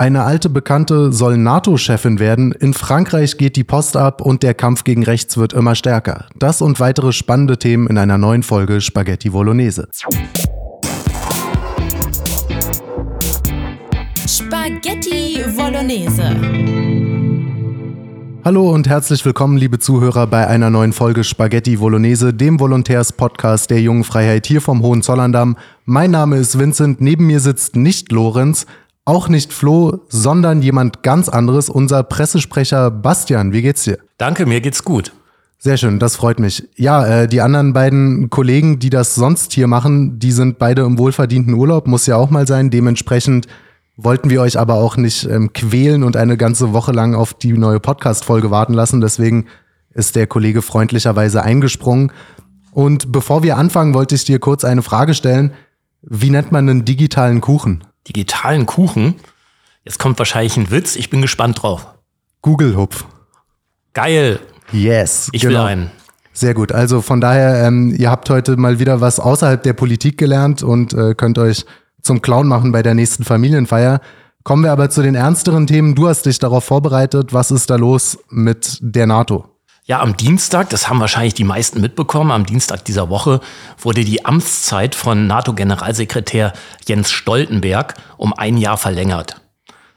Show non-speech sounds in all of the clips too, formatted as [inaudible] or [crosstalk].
Eine alte Bekannte soll NATO-Chefin werden, in Frankreich geht die Post ab und der Kampf gegen rechts wird immer stärker. Das und weitere spannende Themen in einer neuen Folge Spaghetti Bolognese. Spaghetti Bolognese. Hallo und herzlich willkommen, liebe Zuhörer, bei einer neuen Folge Spaghetti Bolognese, dem Volontärs-Podcast der Jungen Freiheit hier vom Hohenzollern-Damm. Mein Name ist Vincent, neben mir sitzt nicht Lorenz, auch nicht Flo, sondern jemand ganz anderes, unser Pressesprecher Bastian. Wie geht's dir? Danke, mir geht's gut. Sehr schön, das freut mich. Ja, äh, die anderen beiden Kollegen, die das sonst hier machen, die sind beide im wohlverdienten Urlaub, muss ja auch mal sein. Dementsprechend wollten wir euch aber auch nicht ähm, quälen und eine ganze Woche lang auf die neue Podcast-Folge warten lassen. Deswegen ist der Kollege freundlicherweise eingesprungen. Und bevor wir anfangen, wollte ich dir kurz eine Frage stellen. Wie nennt man einen digitalen Kuchen? Digitalen Kuchen? Jetzt kommt wahrscheinlich ein Witz. Ich bin gespannt drauf. Google-Hupf. Geil. Yes. Ich will einen. Sehr gut. Also von daher, ähm, ihr habt heute mal wieder was außerhalb der Politik gelernt und äh, könnt euch zum Clown machen bei der nächsten Familienfeier. Kommen wir aber zu den ernsteren Themen. Du hast dich darauf vorbereitet. Was ist da los mit der NATO? Ja, am Dienstag, das haben wahrscheinlich die meisten mitbekommen, am Dienstag dieser Woche wurde die Amtszeit von NATO-Generalsekretär Jens Stoltenberg um ein Jahr verlängert.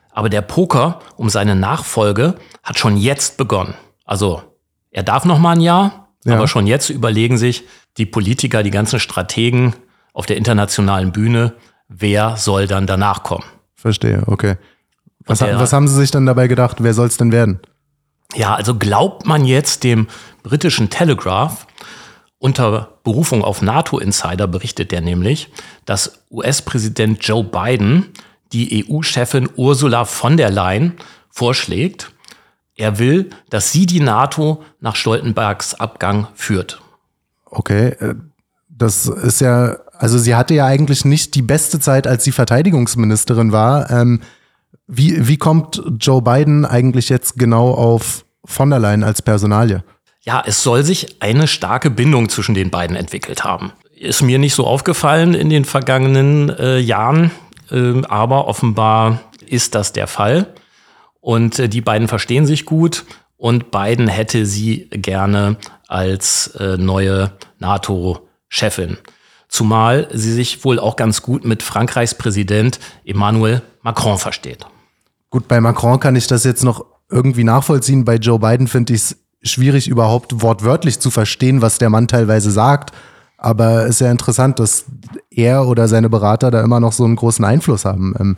Aber der Poker um seine Nachfolge hat schon jetzt begonnen. Also er darf noch mal ein Jahr, ja. aber schon jetzt überlegen sich die Politiker, die ganzen Strategen auf der internationalen Bühne, wer soll dann danach kommen. Verstehe, okay. Was, der, was haben Sie sich dann dabei gedacht? Wer soll es denn werden? Ja, also glaubt man jetzt dem britischen Telegraph, unter Berufung auf NATO-Insider berichtet der nämlich, dass US-Präsident Joe Biden die EU-Chefin Ursula von der Leyen vorschlägt. Er will, dass sie die NATO nach Stoltenbergs Abgang führt. Okay, äh, das ist ja, also sie hatte ja eigentlich nicht die beste Zeit, als sie Verteidigungsministerin war. Ähm, wie, wie kommt Joe Biden eigentlich jetzt genau auf von der Leyen als Personalie? Ja, es soll sich eine starke Bindung zwischen den beiden entwickelt haben. Ist mir nicht so aufgefallen in den vergangenen äh, Jahren, äh, aber offenbar ist das der Fall. Und äh, die beiden verstehen sich gut und Biden hätte sie gerne als äh, neue NATO-Chefin. Zumal sie sich wohl auch ganz gut mit Frankreichs Präsident Emmanuel Macron versteht. Gut, bei Macron kann ich das jetzt noch irgendwie nachvollziehen. Bei Joe Biden finde ich es schwierig, überhaupt wortwörtlich zu verstehen, was der Mann teilweise sagt. Aber es ist ja interessant, dass er oder seine Berater da immer noch so einen großen Einfluss haben. Ähm,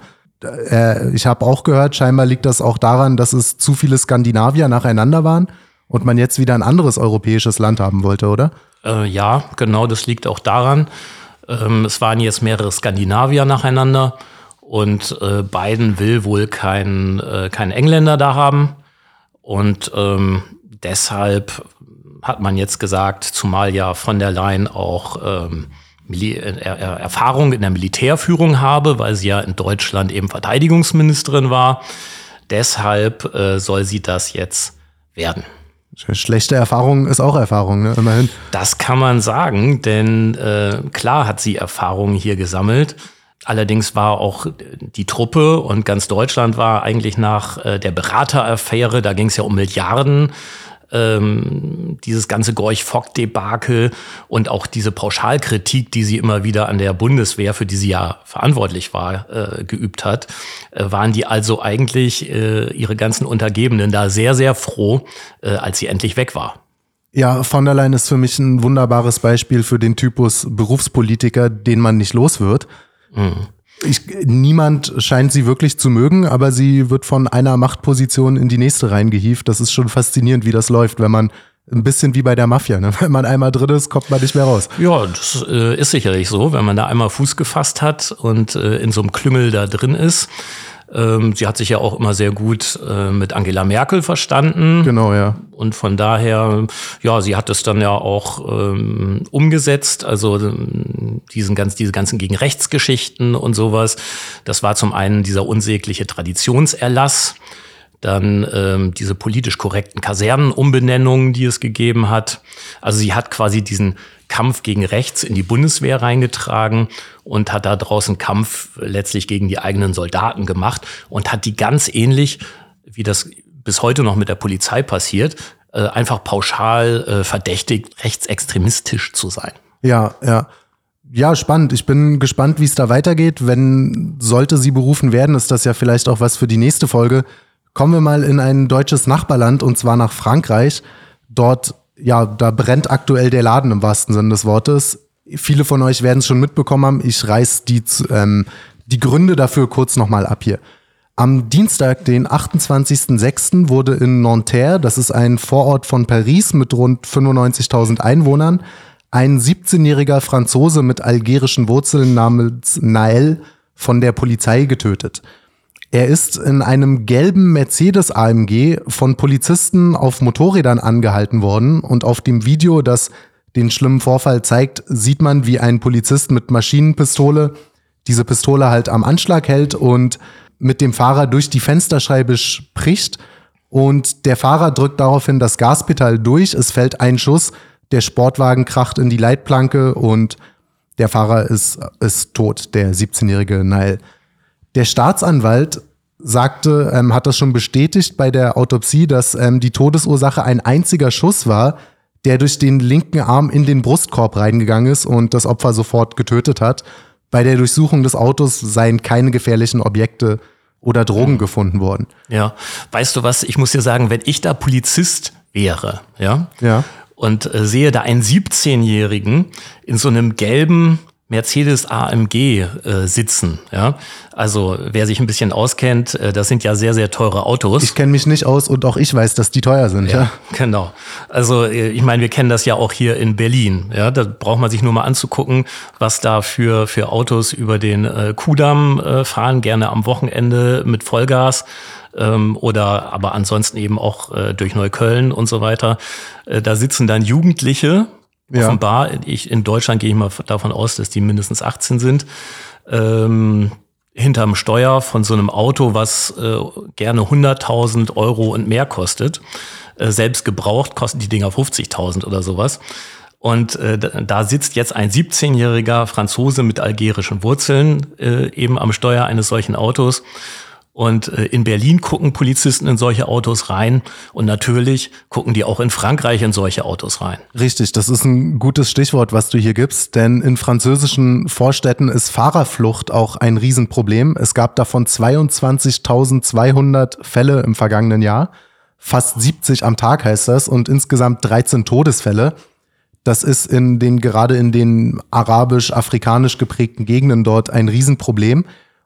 äh, ich habe auch gehört, scheinbar liegt das auch daran, dass es zu viele Skandinavier nacheinander waren und man jetzt wieder ein anderes europäisches Land haben wollte, oder? Äh, ja, genau, das liegt auch daran. Ähm, es waren jetzt mehrere Skandinavier nacheinander und äh, Biden will wohl keinen äh, kein Engländer da haben. Und ähm, deshalb hat man jetzt gesagt, zumal ja von der Leyen auch ähm, er Erfahrung in der Militärführung habe, weil sie ja in Deutschland eben Verteidigungsministerin war. Deshalb äh, soll sie das jetzt werden. Schlechte Erfahrung ist auch Erfahrung, ne? immerhin. Das kann man sagen, denn äh, klar hat sie Erfahrungen hier gesammelt. Allerdings war auch die Truppe und ganz Deutschland war eigentlich nach äh, der Berateraffäre, da ging es ja um Milliarden, ähm, dieses ganze Gorch-Fock-Debakel und auch diese Pauschalkritik, die sie immer wieder an der Bundeswehr, für die sie ja verantwortlich war, äh, geübt hat, äh, waren die also eigentlich äh, ihre ganzen Untergebenen da sehr, sehr froh, äh, als sie endlich weg war. Ja, von der Leyen ist für mich ein wunderbares Beispiel für den Typus Berufspolitiker, den man nicht los wird. Mhm. Ich, niemand scheint sie wirklich zu mögen, aber sie wird von einer Machtposition in die nächste reingehieft. Das ist schon faszinierend, wie das läuft, wenn man ein bisschen wie bei der Mafia. Ne? [laughs] Wenn man einmal drin ist, kommt man nicht mehr raus. Ja, das äh, ist sicherlich so, wenn man da einmal Fuß gefasst hat und äh, in so einem Klüngel da drin ist. Ähm, sie hat sich ja auch immer sehr gut äh, mit Angela Merkel verstanden. Genau, ja. Und von daher, ja, sie hat es dann ja auch ähm, umgesetzt, also ähm, diesen ganz, diese ganzen Gegenrechtsgeschichten und sowas. Das war zum einen dieser unsägliche Traditionserlass. Dann ähm, diese politisch korrekten Kasernenumbenennungen, die es gegeben hat. Also sie hat quasi diesen Kampf gegen rechts in die Bundeswehr reingetragen und hat da draußen Kampf letztlich gegen die eigenen Soldaten gemacht und hat die ganz ähnlich, wie das bis heute noch mit der Polizei passiert, äh, einfach pauschal äh, verdächtigt, rechtsextremistisch zu sein. Ja, ja. Ja, spannend. Ich bin gespannt, wie es da weitergeht. Wenn sollte sie berufen werden, ist das ja vielleicht auch was für die nächste Folge. Kommen wir mal in ein deutsches Nachbarland und zwar nach Frankreich. Dort, ja, da brennt aktuell der Laden im wahrsten Sinne des Wortes. Viele von euch werden es schon mitbekommen haben. Ich reiß die, ähm, die Gründe dafür kurz nochmal ab hier. Am Dienstag, den 28.06., wurde in Nanterre, das ist ein Vorort von Paris mit rund 95.000 Einwohnern, ein 17-jähriger Franzose mit algerischen Wurzeln namens Nael von der Polizei getötet. Er ist in einem gelben Mercedes AMG von Polizisten auf Motorrädern angehalten worden und auf dem Video, das den schlimmen Vorfall zeigt, sieht man, wie ein Polizist mit Maschinenpistole diese Pistole halt am Anschlag hält und mit dem Fahrer durch die Fensterscheibe spricht. Und der Fahrer drückt daraufhin das Gaspedal durch. Es fällt ein Schuss der Sportwagen kracht in die Leitplanke und der Fahrer ist, ist tot, der 17-jährige Nile. Der Staatsanwalt sagte, ähm, hat das schon bestätigt bei der Autopsie, dass ähm, die Todesursache ein einziger Schuss war, der durch den linken Arm in den Brustkorb reingegangen ist und das Opfer sofort getötet hat. Bei der Durchsuchung des Autos seien keine gefährlichen Objekte oder Drogen mhm. gefunden worden. Ja, weißt du was? Ich muss dir sagen, wenn ich da Polizist wäre, ja, ja und äh, sehe da einen 17-Jährigen in so einem gelben Mercedes AMG äh, sitzen. Ja, also wer sich ein bisschen auskennt, äh, das sind ja sehr sehr teure Autos. Ich kenne mich nicht aus und auch ich weiß, dass die teuer sind. Ja, ja. genau. Also äh, ich meine, wir kennen das ja auch hier in Berlin. Ja, da braucht man sich nur mal anzugucken, was da für für Autos über den äh, Kudamm äh, fahren, gerne am Wochenende mit Vollgas ähm, oder aber ansonsten eben auch äh, durch Neukölln und so weiter. Äh, da sitzen dann Jugendliche, ja. offenbar, ich, in Deutschland gehe ich mal davon aus, dass die mindestens 18 sind, ähm, hinterm Steuer von so einem Auto, was äh, gerne 100.000 Euro und mehr kostet. Äh, selbst gebraucht kosten die Dinger 50.000 oder sowas. Und äh, da sitzt jetzt ein 17-jähriger Franzose mit algerischen Wurzeln äh, eben am Steuer eines solchen Autos und äh, in Berlin gucken Polizisten in solche Autos rein und natürlich gucken die auch in Frankreich in solche Autos rein. Richtig, das ist ein gutes Stichwort, was du hier gibst, denn in französischen Vorstädten ist Fahrerflucht auch ein Riesenproblem. Es gab davon 22.200 Fälle im vergangenen Jahr, fast 70 am Tag heißt das und insgesamt 13 Todesfälle. Das ist in den gerade in den arabisch-afrikanisch geprägten Gegenden dort ein Riesenproblem.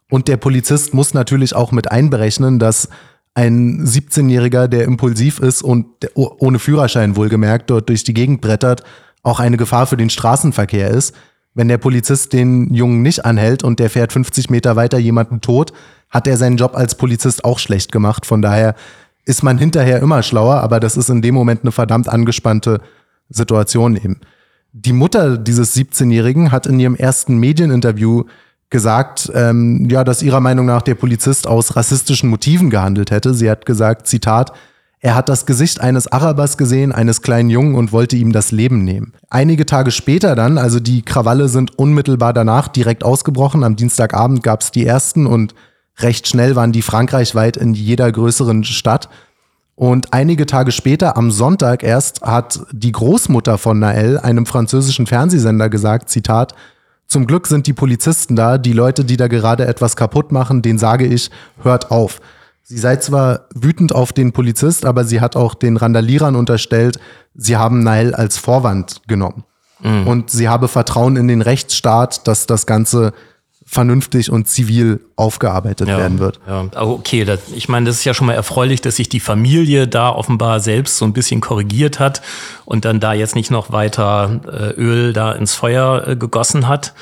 Und der Polizist muss natürlich auch mit einberechnen, dass ein 17-Jähriger, der impulsiv ist und ohne Führerschein wohlgemerkt dort durch die Gegend brettert, auch eine Gefahr für den Straßenverkehr ist. Wenn der Polizist den Jungen nicht anhält und der fährt 50 Meter weiter jemanden tot, hat er seinen Job als Polizist auch schlecht gemacht. Von daher ist man hinterher immer schlauer, aber das ist in dem Moment eine verdammt angespannte Situation eben. Die Mutter dieses 17-Jährigen hat in ihrem ersten Medieninterview gesagt, ähm, ja, dass ihrer Meinung nach der Polizist aus rassistischen Motiven gehandelt hätte. Sie hat gesagt, Zitat, er hat das Gesicht eines Arabers gesehen, eines kleinen Jungen und wollte ihm das Leben nehmen. Einige Tage später dann, also die Krawalle sind unmittelbar danach direkt ausgebrochen. Am Dienstagabend gab es die ersten und recht schnell waren die frankreichweit in jeder größeren Stadt. Und einige Tage später, am Sonntag erst, hat die Großmutter von Nael einem französischen Fernsehsender gesagt, Zitat, zum Glück sind die Polizisten da, die Leute, die da gerade etwas kaputt machen, denen sage ich, hört auf. Sie sei zwar wütend auf den Polizist, aber sie hat auch den Randalierern unterstellt, sie haben Nile als Vorwand genommen. Mhm. Und sie habe Vertrauen in den Rechtsstaat, dass das Ganze vernünftig und zivil aufgearbeitet ja, werden wird. Ja, okay, das, ich meine, das ist ja schon mal erfreulich, dass sich die Familie da offenbar selbst so ein bisschen korrigiert hat und dann da jetzt nicht noch weiter äh, Öl da ins Feuer äh, gegossen hat.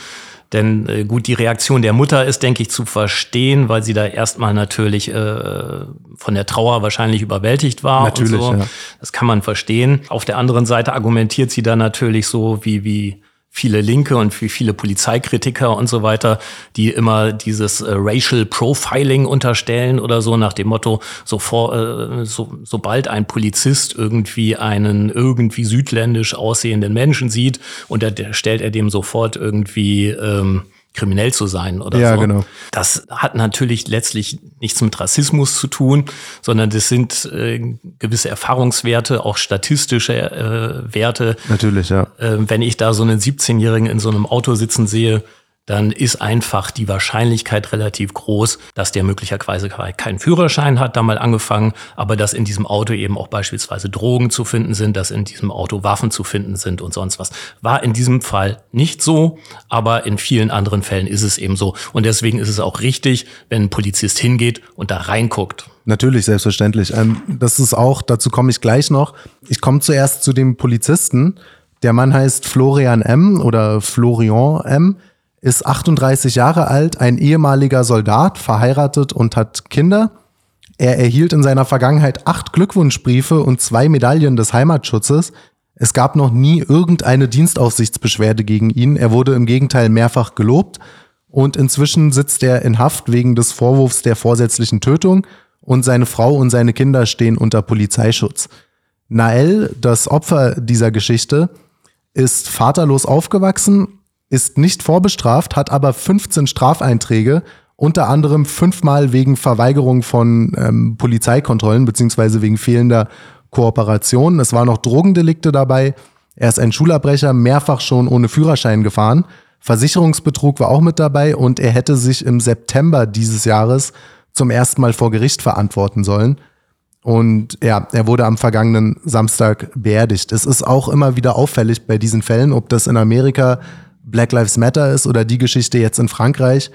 Denn äh, gut, die Reaktion der Mutter ist, denke ich, zu verstehen, weil sie da erstmal natürlich äh, von der Trauer wahrscheinlich überwältigt war. Natürlich, so. ja. Das kann man verstehen. Auf der anderen Seite argumentiert sie dann natürlich so, wie, wie viele Linke und wie viele Polizeikritiker und so weiter, die immer dieses äh, Racial Profiling unterstellen oder so nach dem Motto, so vor, äh, so, sobald ein Polizist irgendwie einen irgendwie südländisch aussehenden Menschen sieht und er, stellt er dem sofort irgendwie ähm, kriminell zu sein oder ja, so. Genau. Das hat natürlich letztlich nichts mit Rassismus zu tun, sondern das sind äh, gewisse Erfahrungswerte, auch statistische äh, Werte. Natürlich, ja. Äh, wenn ich da so einen 17-Jährigen in so einem Auto sitzen sehe, dann ist einfach die Wahrscheinlichkeit relativ groß, dass der möglicherweise keinen Führerschein hat, da mal angefangen, aber dass in diesem Auto eben auch beispielsweise Drogen zu finden sind, dass in diesem Auto Waffen zu finden sind und sonst was. War in diesem Fall nicht so, aber in vielen anderen Fällen ist es eben so. Und deswegen ist es auch richtig, wenn ein Polizist hingeht und da reinguckt. Natürlich, selbstverständlich. Ähm, das ist auch, dazu komme ich gleich noch. Ich komme zuerst zu dem Polizisten. Der Mann heißt Florian M. oder Florian M ist 38 Jahre alt, ein ehemaliger Soldat, verheiratet und hat Kinder. Er erhielt in seiner Vergangenheit acht Glückwunschbriefe und zwei Medaillen des Heimatschutzes. Es gab noch nie irgendeine Dienstaufsichtsbeschwerde gegen ihn. Er wurde im Gegenteil mehrfach gelobt und inzwischen sitzt er in Haft wegen des Vorwurfs der vorsätzlichen Tötung und seine Frau und seine Kinder stehen unter Polizeischutz. Nael, das Opfer dieser Geschichte, ist vaterlos aufgewachsen ist nicht vorbestraft, hat aber 15 Strafeinträge, unter anderem fünfmal wegen Verweigerung von ähm, Polizeikontrollen beziehungsweise wegen fehlender Kooperation. Es waren noch Drogendelikte dabei. Er ist ein Schulabbrecher, mehrfach schon ohne Führerschein gefahren. Versicherungsbetrug war auch mit dabei und er hätte sich im September dieses Jahres zum ersten Mal vor Gericht verantworten sollen. Und ja, er wurde am vergangenen Samstag beerdigt. Es ist auch immer wieder auffällig bei diesen Fällen, ob das in Amerika Black Lives Matter ist oder die Geschichte jetzt in Frankreich.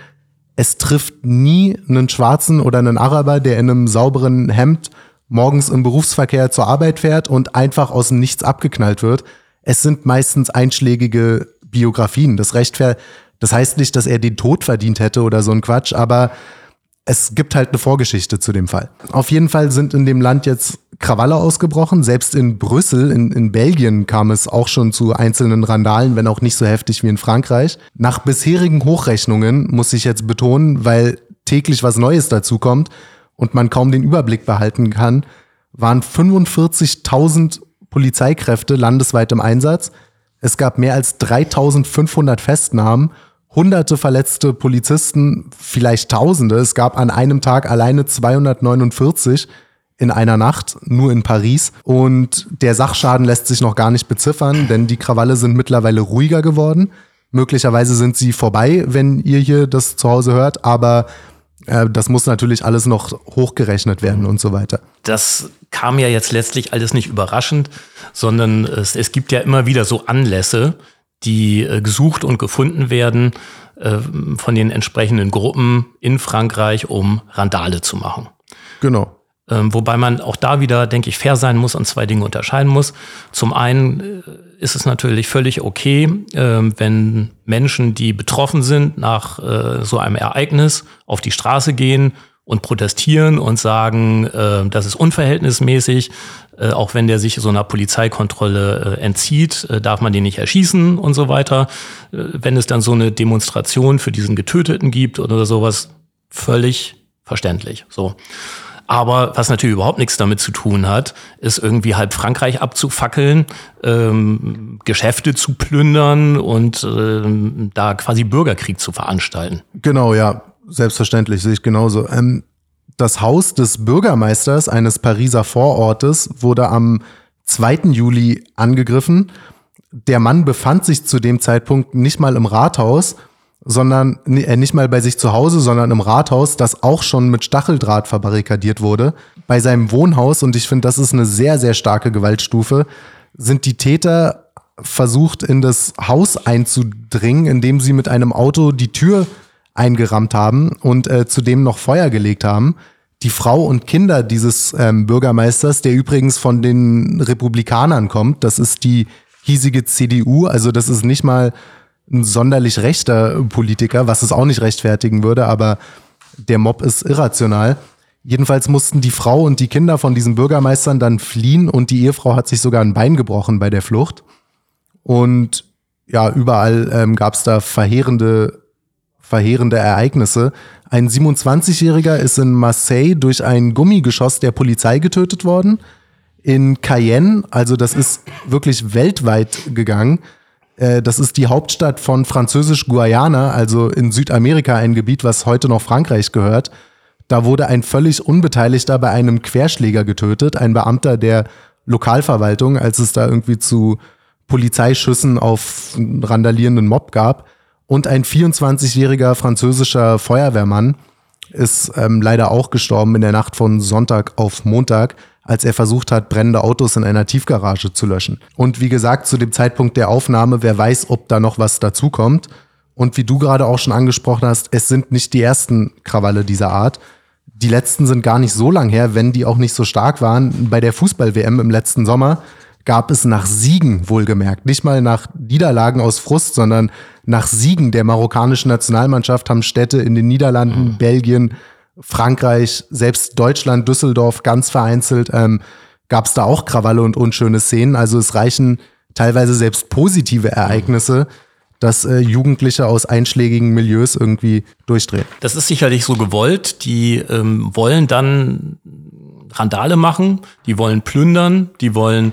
Es trifft nie einen Schwarzen oder einen Araber, der in einem sauberen Hemd morgens im Berufsverkehr zur Arbeit fährt und einfach aus dem Nichts abgeknallt wird. Es sind meistens einschlägige Biografien. Das Rechtfer das heißt nicht, dass er den Tod verdient hätte oder so ein Quatsch, aber es gibt halt eine Vorgeschichte zu dem Fall. Auf jeden Fall sind in dem Land jetzt Krawalle ausgebrochen. Selbst in Brüssel, in, in Belgien kam es auch schon zu einzelnen Randalen, wenn auch nicht so heftig wie in Frankreich. Nach bisherigen Hochrechnungen muss ich jetzt betonen, weil täglich was Neues dazukommt und man kaum den Überblick behalten kann, waren 45.000 Polizeikräfte landesweit im Einsatz. Es gab mehr als 3500 Festnahmen, hunderte verletzte Polizisten, vielleicht Tausende. Es gab an einem Tag alleine 249 in einer Nacht, nur in Paris. Und der Sachschaden lässt sich noch gar nicht beziffern, denn die Krawalle sind mittlerweile ruhiger geworden. Möglicherweise sind sie vorbei, wenn ihr hier das zu Hause hört, aber äh, das muss natürlich alles noch hochgerechnet werden und so weiter. Das kam ja jetzt letztlich alles nicht überraschend, sondern es, es gibt ja immer wieder so Anlässe, die äh, gesucht und gefunden werden äh, von den entsprechenden Gruppen in Frankreich, um Randale zu machen. Genau. Ähm, wobei man auch da wieder, denke ich, fair sein muss und zwei Dinge unterscheiden muss. Zum einen äh, ist es natürlich völlig okay, äh, wenn Menschen, die betroffen sind nach äh, so einem Ereignis, auf die Straße gehen und protestieren und sagen, äh, das ist unverhältnismäßig. Äh, auch wenn der sich so einer Polizeikontrolle äh, entzieht, äh, darf man den nicht erschießen und so weiter. Äh, wenn es dann so eine Demonstration für diesen Getöteten gibt oder sowas, völlig verständlich. So. Aber was natürlich überhaupt nichts damit zu tun hat, ist irgendwie halb Frankreich abzufackeln, ähm, Geschäfte zu plündern und ähm, da quasi Bürgerkrieg zu veranstalten. Genau, ja, selbstverständlich, sehe ich genauso. Ähm, das Haus des Bürgermeisters eines Pariser Vorortes wurde am 2. Juli angegriffen. Der Mann befand sich zu dem Zeitpunkt nicht mal im Rathaus, sondern äh, nicht mal bei sich zu Hause, sondern im Rathaus, das auch schon mit Stacheldraht verbarrikadiert wurde. Bei seinem Wohnhaus, und ich finde, das ist eine sehr, sehr starke Gewaltstufe, sind die Täter versucht, in das Haus einzudringen, indem sie mit einem Auto die Tür eingerammt haben und äh, zudem noch Feuer gelegt haben. Die Frau und Kinder dieses ähm, Bürgermeisters, der übrigens von den Republikanern kommt, das ist die hiesige CDU, also das ist nicht mal ein sonderlich rechter Politiker, was es auch nicht rechtfertigen würde, aber der Mob ist irrational. Jedenfalls mussten die Frau und die Kinder von diesen Bürgermeistern dann fliehen und die Ehefrau hat sich sogar ein Bein gebrochen bei der Flucht. Und ja, überall ähm, gab es da verheerende, verheerende Ereignisse. Ein 27-Jähriger ist in Marseille durch ein Gummigeschoss der Polizei getötet worden. In Cayenne, also das ist wirklich weltweit gegangen. Äh, das ist die Hauptstadt von Französisch-Guayana, also in Südamerika ein Gebiet, was heute noch Frankreich gehört. Da wurde ein völlig Unbeteiligter bei einem Querschläger getötet, ein Beamter der Lokalverwaltung, als es da irgendwie zu Polizeischüssen auf randalierenden Mob gab. Und ein 24-jähriger französischer Feuerwehrmann ist ähm, leider auch gestorben in der Nacht von Sonntag auf Montag, als er versucht hat, brennende Autos in einer Tiefgarage zu löschen. Und wie gesagt, zu dem Zeitpunkt der Aufnahme, wer weiß, ob da noch was dazukommt. Und wie du gerade auch schon angesprochen hast, es sind nicht die ersten Krawalle dieser Art. Die letzten sind gar nicht so lang her, wenn die auch nicht so stark waren. Bei der Fußball-WM im letzten Sommer gab es nach Siegen wohlgemerkt, nicht mal nach Niederlagen aus Frust, sondern nach Siegen der marokkanischen Nationalmannschaft haben Städte in den Niederlanden, mhm. Belgien, Frankreich, selbst Deutschland, Düsseldorf ganz vereinzelt, ähm, gab es da auch Krawalle und unschöne Szenen. Also es reichen teilweise selbst positive Ereignisse, dass äh, Jugendliche aus einschlägigen Milieus irgendwie durchdrehen. Das ist sicherlich so gewollt. Die ähm, wollen dann Randale machen, die wollen plündern, die wollen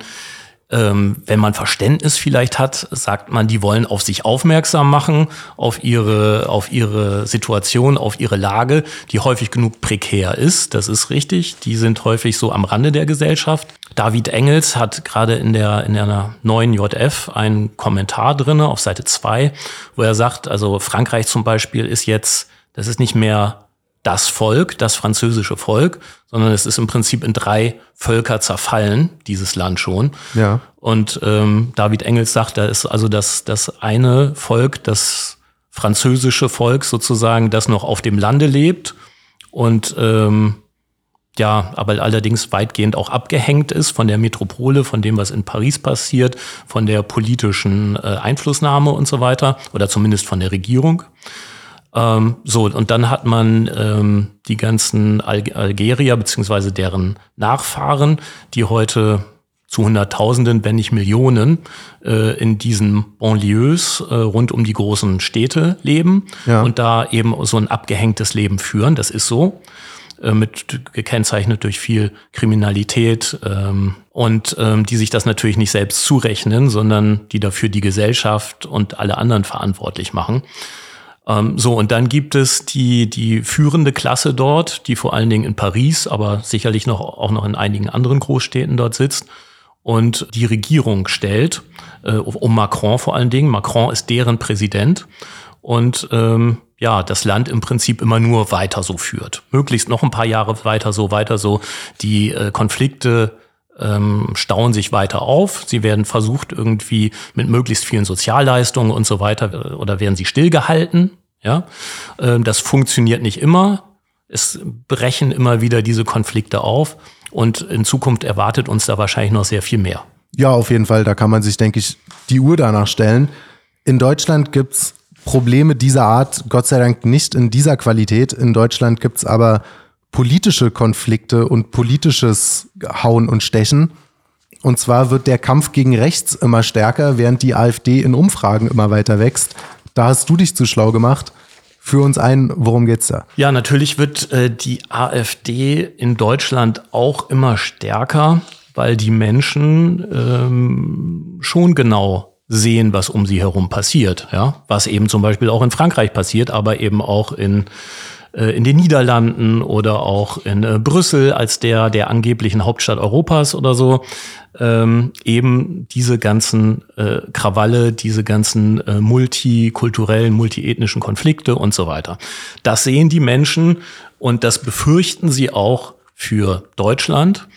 ähm, wenn man Verständnis vielleicht hat, sagt man, die wollen auf sich aufmerksam machen, auf ihre, auf ihre Situation, auf ihre Lage, die häufig genug prekär ist. Das ist richtig. Die sind häufig so am Rande der Gesellschaft. David Engels hat gerade in der, in einer neuen JF einen Kommentar drinne auf Seite zwei, wo er sagt, also Frankreich zum Beispiel ist jetzt, das ist nicht mehr das Volk, das französische Volk, sondern es ist im Prinzip in drei Völker zerfallen, dieses Land schon. Ja. Und ähm, David Engels sagt, da ist also das, das eine Volk, das französische Volk sozusagen, das noch auf dem Lande lebt und ähm, ja, aber allerdings weitgehend auch abgehängt ist von der Metropole, von dem, was in Paris passiert, von der politischen äh, Einflussnahme und so weiter, oder zumindest von der Regierung. Ähm, so, und dann hat man ähm, die ganzen Alg Algerier beziehungsweise deren Nachfahren, die heute zu Hunderttausenden, wenn nicht Millionen, äh, in diesen Banlieues äh, rund um die großen Städte leben ja. und da eben so ein abgehängtes Leben führen. Das ist so äh, mit gekennzeichnet durch viel Kriminalität ähm, und ähm, die sich das natürlich nicht selbst zurechnen, sondern die dafür die Gesellschaft und alle anderen verantwortlich machen. Ähm, so, und dann gibt es die, die führende Klasse dort, die vor allen Dingen in Paris, aber sicherlich noch, auch noch in einigen anderen Großstädten dort sitzt und die Regierung stellt, äh, um Macron vor allen Dingen. Macron ist deren Präsident und ähm, ja, das Land im Prinzip immer nur weiter so führt. Möglichst noch ein paar Jahre weiter so, weiter so. Die äh, Konflikte ähm, stauen sich weiter auf. Sie werden versucht, irgendwie mit möglichst vielen Sozialleistungen und so weiter, äh, oder werden sie stillgehalten. Ja, ähm, das funktioniert nicht immer. Es brechen immer wieder diese Konflikte auf. Und in Zukunft erwartet uns da wahrscheinlich noch sehr viel mehr. Ja, auf jeden Fall. Da kann man sich, denke ich, die Uhr danach stellen. In Deutschland gibt's Probleme dieser Art, Gott sei Dank nicht in dieser Qualität. In Deutschland gibt's aber politische Konflikte und politisches Hauen und Stechen. Und zwar wird der Kampf gegen rechts immer stärker, während die AfD in Umfragen immer weiter wächst. Da hast du dich zu schlau gemacht. Für uns ein, worum geht's da? Ja, natürlich wird äh, die AfD in Deutschland auch immer stärker, weil die Menschen ähm, schon genau sehen, was um sie herum passiert. Ja, was eben zum Beispiel auch in Frankreich passiert, aber eben auch in äh, in den Niederlanden oder auch in äh, Brüssel als der der angeblichen Hauptstadt Europas oder so ähm, eben diese ganzen äh, Krawalle, diese ganzen äh, multikulturellen, multiethnischen Konflikte und so weiter. Das sehen die Menschen und das befürchten sie auch für Deutschland.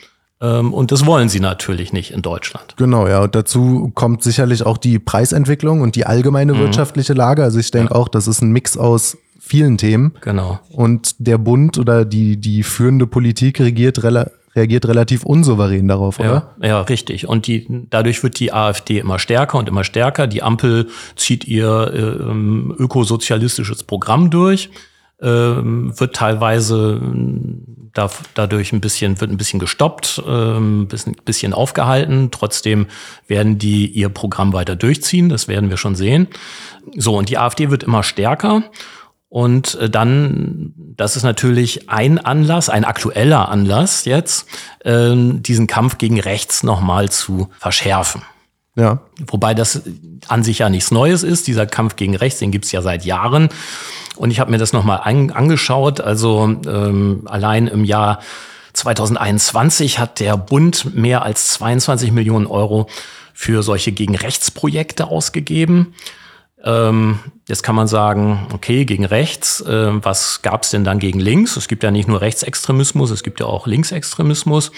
Ähm, und das wollen sie natürlich nicht in Deutschland. Genau, ja. Und dazu kommt sicherlich auch die Preisentwicklung und die allgemeine mhm. wirtschaftliche Lage. Also ich denke ja. auch, das ist ein Mix aus vielen Themen. Genau. Und der Bund oder die, die führende Politik regiert relativ reagiert relativ unsouverän darauf, oder? Ja, ja, richtig. Und die, dadurch wird die AfD immer stärker und immer stärker. Die Ampel zieht ihr äh, ökosozialistisches Programm durch. ähm, wird teilweise da, dadurch ein bisschen, wird ein bisschen gestoppt, ähm, bisschen, bisschen aufgehalten. Trotzdem werden die ihr Programm weiter durchziehen. Das werden wir schon sehen. So, und die AfD wird immer stärker. Und äh, dann, das ist natürlich ein Anlass, ein aktueller Anlass jetzt, äh, diesen Kampf gegen rechts nochmal zu verschärfen. Ja. Wobei das an sich ja nichts Neues ist. Dieser Kampf gegen rechts, den gibt's ja seit Jahren. Und ich habe mir das nochmal an, angeschaut. Also ähm, allein im Jahr 2021 hat der Bund mehr als 22 Millionen Euro für solche gegen Rechtsprojekte ausgegeben. Ähm, jetzt kann man sagen, okay, gegen rechts, äh, was gab's denn dann gegen links? Es gibt ja nicht nur Rechtsextremismus, es gibt ja auch Linksextremismus.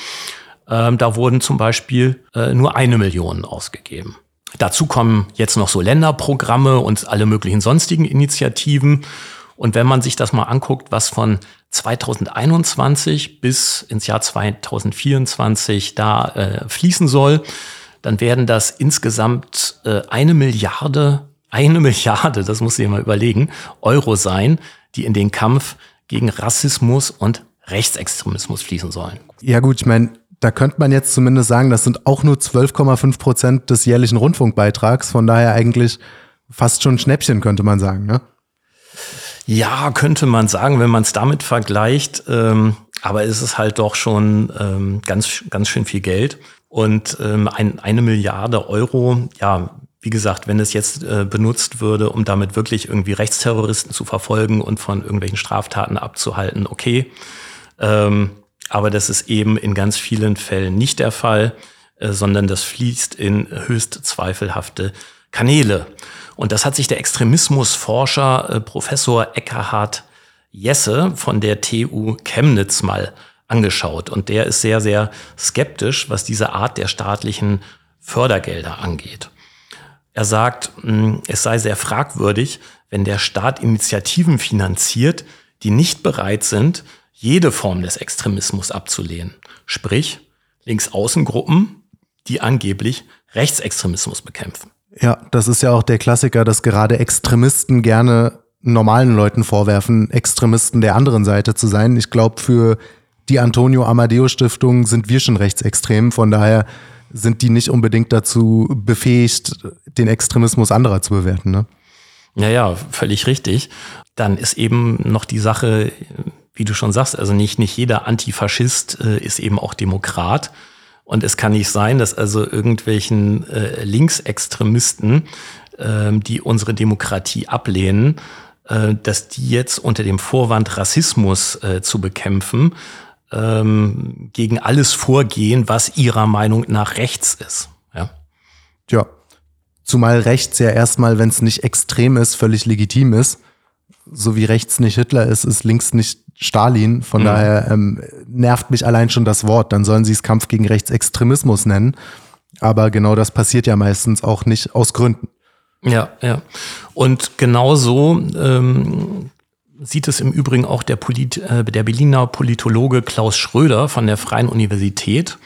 Ähm, da wurden zum Beispiel äh, nur eine Million ausgegeben. Dazu kommen jetzt noch so Länderprogramme und alle möglichen sonstigen Initiativen. Und wenn man sich das mal anguckt, was von 2021 bis ins Jahr 2024 da äh, fließen soll, dann werden das insgesamt äh, eine Milliarde, eine Milliarde, das muss ich mal überlegen, Euro sein, die in den Kampf gegen Rassismus und Rechtsextremismus fließen sollen. Ja gut, ich meine, da könnte man jetzt zumindest sagen, das sind auch nur 12,5 Prozent des jährlichen Rundfunkbeitrags. Von daher eigentlich fast schon Schnäppchen, könnte man sagen. Ne? Ja, könnte man sagen, wenn man es damit vergleicht. Ähm, aber es ist halt doch schon ähm, ganz, ganz schön viel Geld. Und ähm, ein, eine Milliarde Euro, ja, wie gesagt, wenn es jetzt äh, benutzt würde, um damit wirklich irgendwie Rechtsterroristen zu verfolgen und von irgendwelchen Straftaten abzuhalten, okay. Ähm, aber das ist eben in ganz vielen Fällen nicht der Fall, äh, sondern das fließt in höchst zweifelhafte Kanäle. Und das hat sich der Extremismusforscher äh, Professor Eckhard Jesse von der TU Chemnitz mal angeschaut. Und der ist sehr, sehr skeptisch, was diese Art der staatlichen Fördergelder angeht. Er sagt, hm, es sei sehr fragwürdig, wenn der Staat Initiativen finanziert, die nicht bereit sind, jede Form des Extremismus abzulehnen. Sprich, Linksaußengruppen, die angeblich Rechtsextremismus bekämpfen. Ja, das ist ja auch der Klassiker, dass gerade Extremisten gerne normalen Leuten vorwerfen, Extremisten der anderen Seite zu sein. Ich glaube, für die Antonio Amadeo Stiftung sind wir schon rechtsextrem. Von daher sind die nicht unbedingt dazu befähigt, den Extremismus anderer zu bewerten. Ne? Ja, ja, völlig richtig. Dann ist eben noch die Sache, wie du schon sagst, also nicht, nicht jeder Antifaschist äh, ist eben auch Demokrat. Und es kann nicht sein, dass also irgendwelchen äh, Linksextremisten, äh, die unsere Demokratie ablehnen, äh, dass die jetzt unter dem Vorwand Rassismus äh, zu bekämpfen, ähm, gegen alles vorgehen, was ihrer Meinung nach rechts ist. Ja. Tja. Zumal rechts ja erstmal, wenn es nicht extrem ist, völlig legitim ist so wie rechts nicht Hitler ist, ist links nicht Stalin. Von mhm. daher ähm, nervt mich allein schon das Wort. Dann sollen sie es Kampf gegen Rechtsextremismus nennen. Aber genau das passiert ja meistens auch nicht aus Gründen. Ja, ja. Und genau so ähm, sieht es im Übrigen auch der, Polit, äh, der Berliner Politologe Klaus Schröder von der Freien Universität.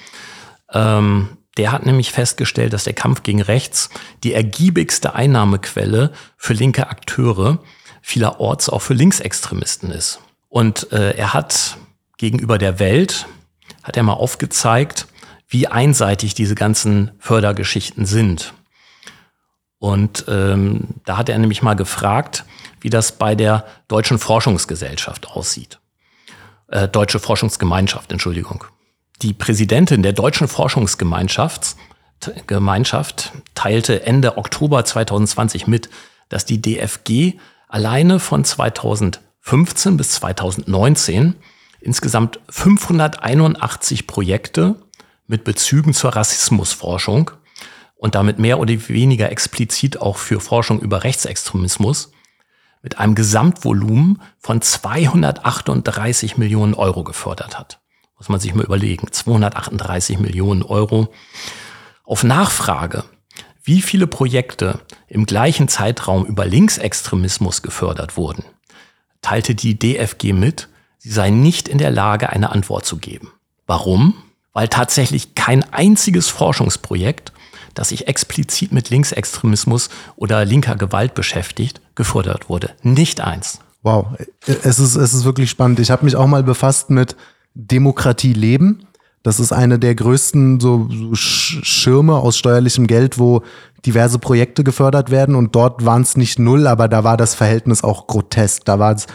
Ähm, der hat nämlich festgestellt, dass der Kampf gegen Rechts die ergiebigste Einnahmequelle für linke Akteure vielerorts auch für Linksextremisten ist. Und äh, er hat gegenüber der Welt, hat er mal aufgezeigt, wie einseitig diese ganzen Fördergeschichten sind. Und ähm, da hat er nämlich mal gefragt, wie das bei der Deutschen Forschungsgesellschaft aussieht. Äh, Deutsche Forschungsgemeinschaft, Entschuldigung. Die Präsidentin der Deutschen Forschungsgemeinschaft Gemeinschaft teilte Ende Oktober 2020 mit, dass die DFG alleine von 2015 bis 2019 insgesamt 581 Projekte mit Bezügen zur Rassismusforschung und damit mehr oder weniger explizit auch für Forschung über Rechtsextremismus mit einem Gesamtvolumen von 238 Millionen Euro gefördert hat. Muss man sich mal überlegen. 238 Millionen Euro. Auf Nachfrage wie viele Projekte im gleichen Zeitraum über Linksextremismus gefördert wurden, teilte die DFG mit, sie sei nicht in der Lage, eine Antwort zu geben. Warum? Weil tatsächlich kein einziges Forschungsprojekt, das sich explizit mit Linksextremismus oder linker Gewalt beschäftigt, gefördert wurde. Nicht eins. Wow, es ist, es ist wirklich spannend. Ich habe mich auch mal befasst mit Demokratie leben. Das ist eine der größten so Schirme aus steuerlichem Geld, wo diverse Projekte gefördert werden. Und dort waren es nicht null, aber da war das Verhältnis auch grotesk. Da war es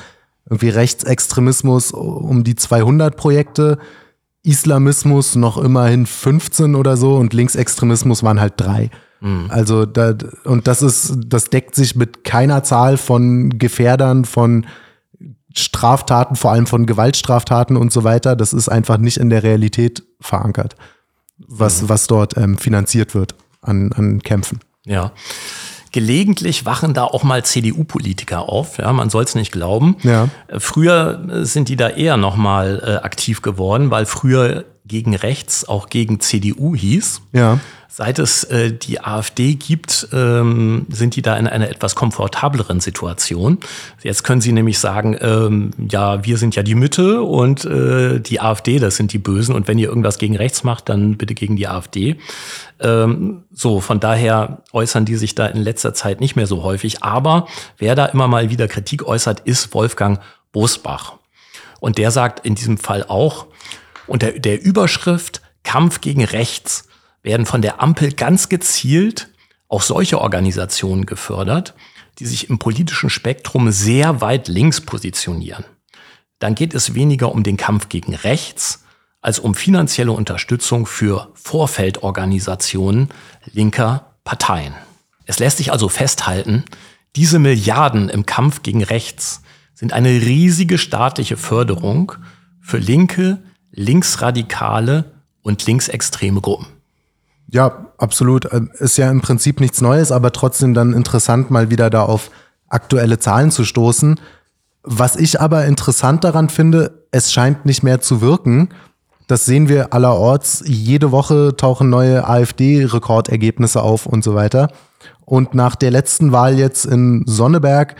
irgendwie Rechtsextremismus um die 200 Projekte, Islamismus noch immerhin 15 oder so und Linksextremismus waren halt drei. Mhm. Also da, und das ist, das deckt sich mit keiner Zahl von Gefährdern, von Straftaten, vor allem von Gewaltstraftaten und so weiter. Das ist einfach nicht in der Realität verankert, was, mhm. was dort ähm, finanziert wird an, an Kämpfen. Ja. Gelegentlich wachen da auch mal CDU-Politiker auf. Ja, man soll es nicht glauben. Ja. Äh, früher äh, sind die da eher noch mal äh, aktiv geworden, weil früher gegen rechts auch gegen CDU hieß. Ja. Seit es äh, die AfD gibt, ähm, sind die da in einer etwas komfortableren Situation. Jetzt können sie nämlich sagen, ähm, ja, wir sind ja die Mitte und äh, die AfD, das sind die Bösen. Und wenn ihr irgendwas gegen rechts macht, dann bitte gegen die AfD. Ähm, so, von daher äußern die sich da in letzter Zeit nicht mehr so häufig. Aber wer da immer mal wieder Kritik äußert, ist Wolfgang Bosbach. Und der sagt in diesem Fall auch, unter der Überschrift Kampf gegen Rechts werden von der Ampel ganz gezielt auch solche Organisationen gefördert, die sich im politischen Spektrum sehr weit links positionieren. Dann geht es weniger um den Kampf gegen rechts als um finanzielle Unterstützung für Vorfeldorganisationen linker Parteien. Es lässt sich also festhalten, diese Milliarden im Kampf gegen rechts sind eine riesige staatliche Förderung für linke, linksradikale und linksextreme Gruppen. Ja, absolut. Ähm, ist ja im Prinzip nichts Neues, aber trotzdem dann interessant, mal wieder da auf aktuelle Zahlen zu stoßen. Was ich aber interessant daran finde, es scheint nicht mehr zu wirken. Das sehen wir allerorts. Jede Woche tauchen neue AfD-Rekordergebnisse auf und so weiter. Und nach der letzten Wahl jetzt in Sonneberg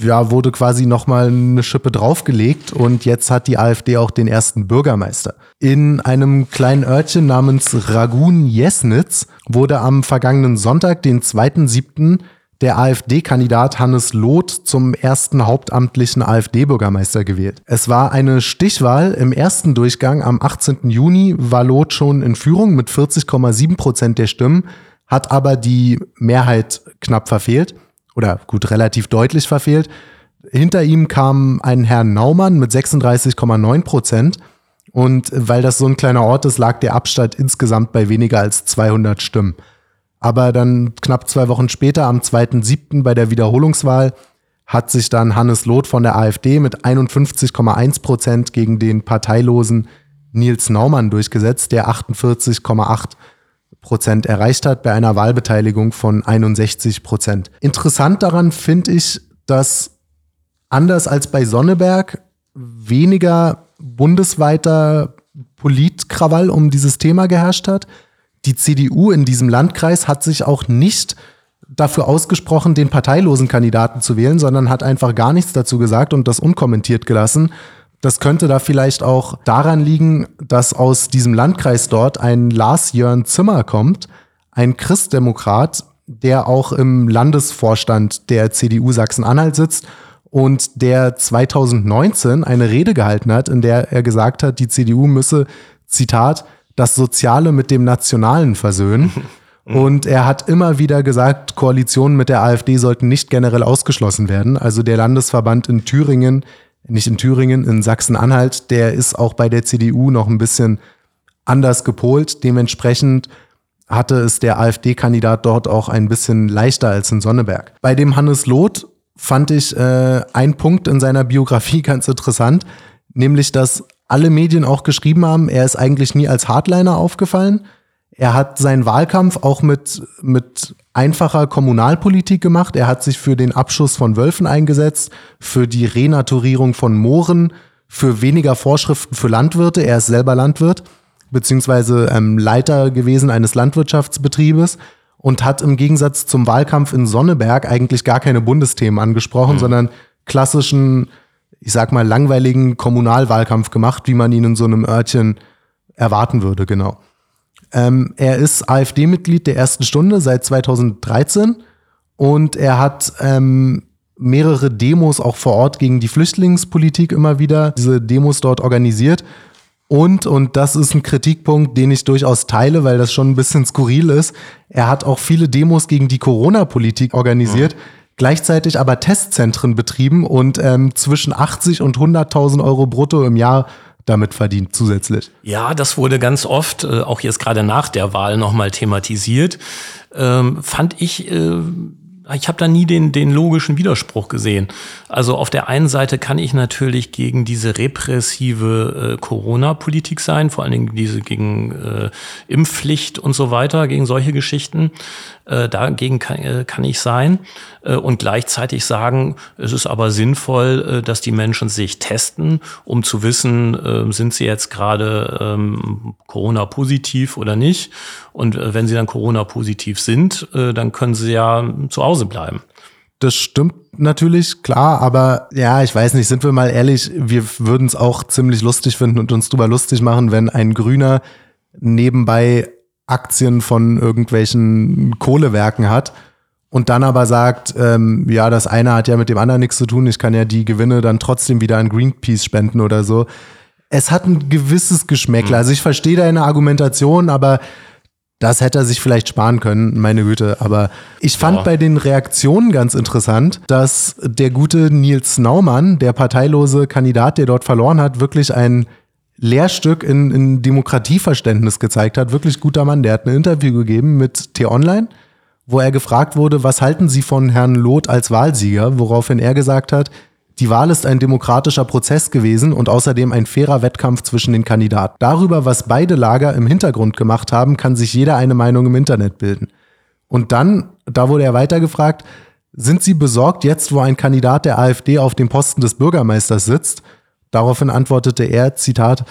ja, wurde quasi nochmal eine Schippe draufgelegt und jetzt hat die AfD auch den ersten Bürgermeister. In einem kleinen Örtchen namens Ragun-Jesnitz wurde am vergangenen Sonntag, den 2.7., der AfD-Kandidat Hannes Loth zum ersten hauptamtlichen AfD-Bürgermeister gewählt. Es war eine Stichwahl. Im ersten Durchgang am 18. Juni war Loth schon in Führung mit 40,7 Prozent der Stimmen, hat aber die Mehrheit knapp verfehlt oder gut relativ deutlich verfehlt. Hinter ihm kam ein Herr Naumann mit 36,9 Prozent. Und weil das so ein kleiner Ort ist, lag der Abstand insgesamt bei weniger als 200 Stimmen. Aber dann knapp zwei Wochen später, am 2.7. bei der Wiederholungswahl, hat sich dann Hannes Loth von der AfD mit 51,1 Prozent gegen den parteilosen Nils Naumann durchgesetzt, der 48,8 Prozent erreicht hat bei einer Wahlbeteiligung von 61 Prozent. Interessant daran finde ich, dass anders als bei Sonneberg weniger bundesweiter Politkrawall um dieses Thema geherrscht hat. Die CDU in diesem Landkreis hat sich auch nicht dafür ausgesprochen, den parteilosen Kandidaten zu wählen, sondern hat einfach gar nichts dazu gesagt und das unkommentiert gelassen. Das könnte da vielleicht auch daran liegen, dass aus diesem Landkreis dort ein Lars Jörn Zimmer kommt, ein Christdemokrat, der auch im Landesvorstand der CDU Sachsen-Anhalt sitzt und der 2019 eine Rede gehalten hat, in der er gesagt hat, die CDU müsse, Zitat, das Soziale mit dem Nationalen versöhnen. [laughs] Und er hat immer wieder gesagt, Koalitionen mit der AfD sollten nicht generell ausgeschlossen werden. Also der Landesverband in Thüringen nicht in Thüringen, in Sachsen-Anhalt, der ist auch bei der CDU noch ein bisschen anders gepolt. Dementsprechend hatte es der AfD-Kandidat dort auch ein bisschen leichter als in Sonneberg. Bei dem Hannes Loth fand ich äh, einen Punkt in seiner Biografie [laughs] ganz interessant, nämlich dass alle Medien auch geschrieben haben, er ist eigentlich nie als Hardliner aufgefallen. Er hat seinen Wahlkampf auch mit, mit einfacher Kommunalpolitik gemacht. Er hat sich für den Abschuss von Wölfen eingesetzt, für die Renaturierung von Mooren, für weniger Vorschriften für Landwirte. Er ist selber Landwirt, beziehungsweise ähm, Leiter gewesen eines Landwirtschaftsbetriebes und hat im Gegensatz zum Wahlkampf in Sonneberg eigentlich gar keine Bundesthemen angesprochen, mhm. sondern klassischen, ich sag mal, langweiligen Kommunalwahlkampf gemacht, wie man ihn in so einem Örtchen erwarten würde, genau. Ähm, er ist AfD-Mitglied der ersten Stunde seit 2013 und er hat ähm, mehrere Demos auch vor Ort gegen die Flüchtlingspolitik immer wieder, diese Demos dort organisiert. Und, und das ist ein Kritikpunkt, den ich durchaus teile, weil das schon ein bisschen skurril ist, er hat auch viele Demos gegen die Corona-Politik organisiert, mhm. gleichzeitig aber Testzentren betrieben und ähm, zwischen 80 und 100.000 Euro brutto im Jahr damit verdient zusätzlich. Ja, das wurde ganz oft, äh, auch jetzt gerade nach der Wahl nochmal thematisiert. Ähm, fand ich äh, ich habe da nie den, den logischen Widerspruch gesehen. Also auf der einen Seite kann ich natürlich gegen diese repressive äh, Corona-Politik sein, vor allen Dingen diese gegen äh, Impfpflicht und so weiter, gegen solche Geschichten. Äh, dagegen kann, äh, kann ich sein. Äh, und gleichzeitig sagen, es ist aber sinnvoll, äh, dass die Menschen sich testen, um zu wissen, äh, sind sie jetzt gerade ähm, Corona-positiv oder nicht. Und äh, wenn sie dann Corona-positiv sind, äh, dann können sie ja zu Hause bleiben. Das stimmt natürlich, klar, aber ja, ich weiß nicht, sind wir mal ehrlich, wir würden es auch ziemlich lustig finden und uns drüber lustig machen, wenn ein Grüner nebenbei Aktien von irgendwelchen Kohlewerken hat und dann aber sagt, ähm, ja, das eine hat ja mit dem anderen nichts zu tun, ich kann ja die Gewinne dann trotzdem wieder an Greenpeace spenden oder so. Es hat ein gewisses Geschmäckle. Mhm. Also ich verstehe deine Argumentation, aber das hätte er sich vielleicht sparen können, meine Güte. Aber ich fand ja. bei den Reaktionen ganz interessant, dass der gute Nils Naumann, der parteilose Kandidat, der dort verloren hat, wirklich ein Lehrstück in, in Demokratieverständnis gezeigt hat. Wirklich guter Mann. Der hat ein Interview gegeben mit T-Online, wo er gefragt wurde, was halten Sie von Herrn Loth als Wahlsieger? Woraufhin er gesagt hat, die Wahl ist ein demokratischer Prozess gewesen und außerdem ein fairer Wettkampf zwischen den Kandidaten. Darüber, was beide Lager im Hintergrund gemacht haben, kann sich jeder eine Meinung im Internet bilden. Und dann, da wurde er weitergefragt, sind Sie besorgt jetzt, wo ein Kandidat der AfD auf dem Posten des Bürgermeisters sitzt? Daraufhin antwortete er, Zitat,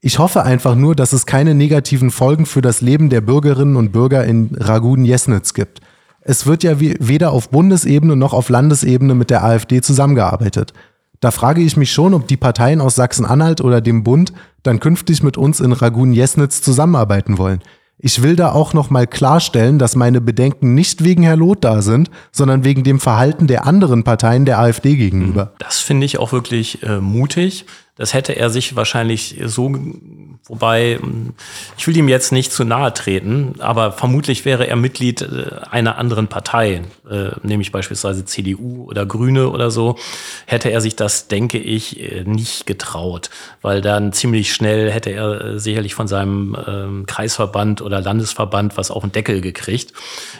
ich hoffe einfach nur, dass es keine negativen Folgen für das Leben der Bürgerinnen und Bürger in Ragun-Jesnitz gibt. Es wird ja weder auf Bundesebene noch auf Landesebene mit der AfD zusammengearbeitet. Da frage ich mich schon, ob die Parteien aus Sachsen-Anhalt oder dem Bund dann künftig mit uns in Ragun-Jesnitz zusammenarbeiten wollen. Ich will da auch noch mal klarstellen, dass meine Bedenken nicht wegen Herr Loth da sind, sondern wegen dem Verhalten der anderen Parteien der AfD gegenüber. Das finde ich auch wirklich äh, mutig. Das hätte er sich wahrscheinlich so, wobei, ich will ihm jetzt nicht zu nahe treten, aber vermutlich wäre er Mitglied äh, einer anderen Partei, äh, nämlich beispielsweise CDU oder Grüne oder so, hätte er sich das, denke ich, äh, nicht getraut, weil dann ziemlich schnell hätte er sicherlich von seinem ähm, Kreisverband oder Landesverband was auf den Deckel gekriegt.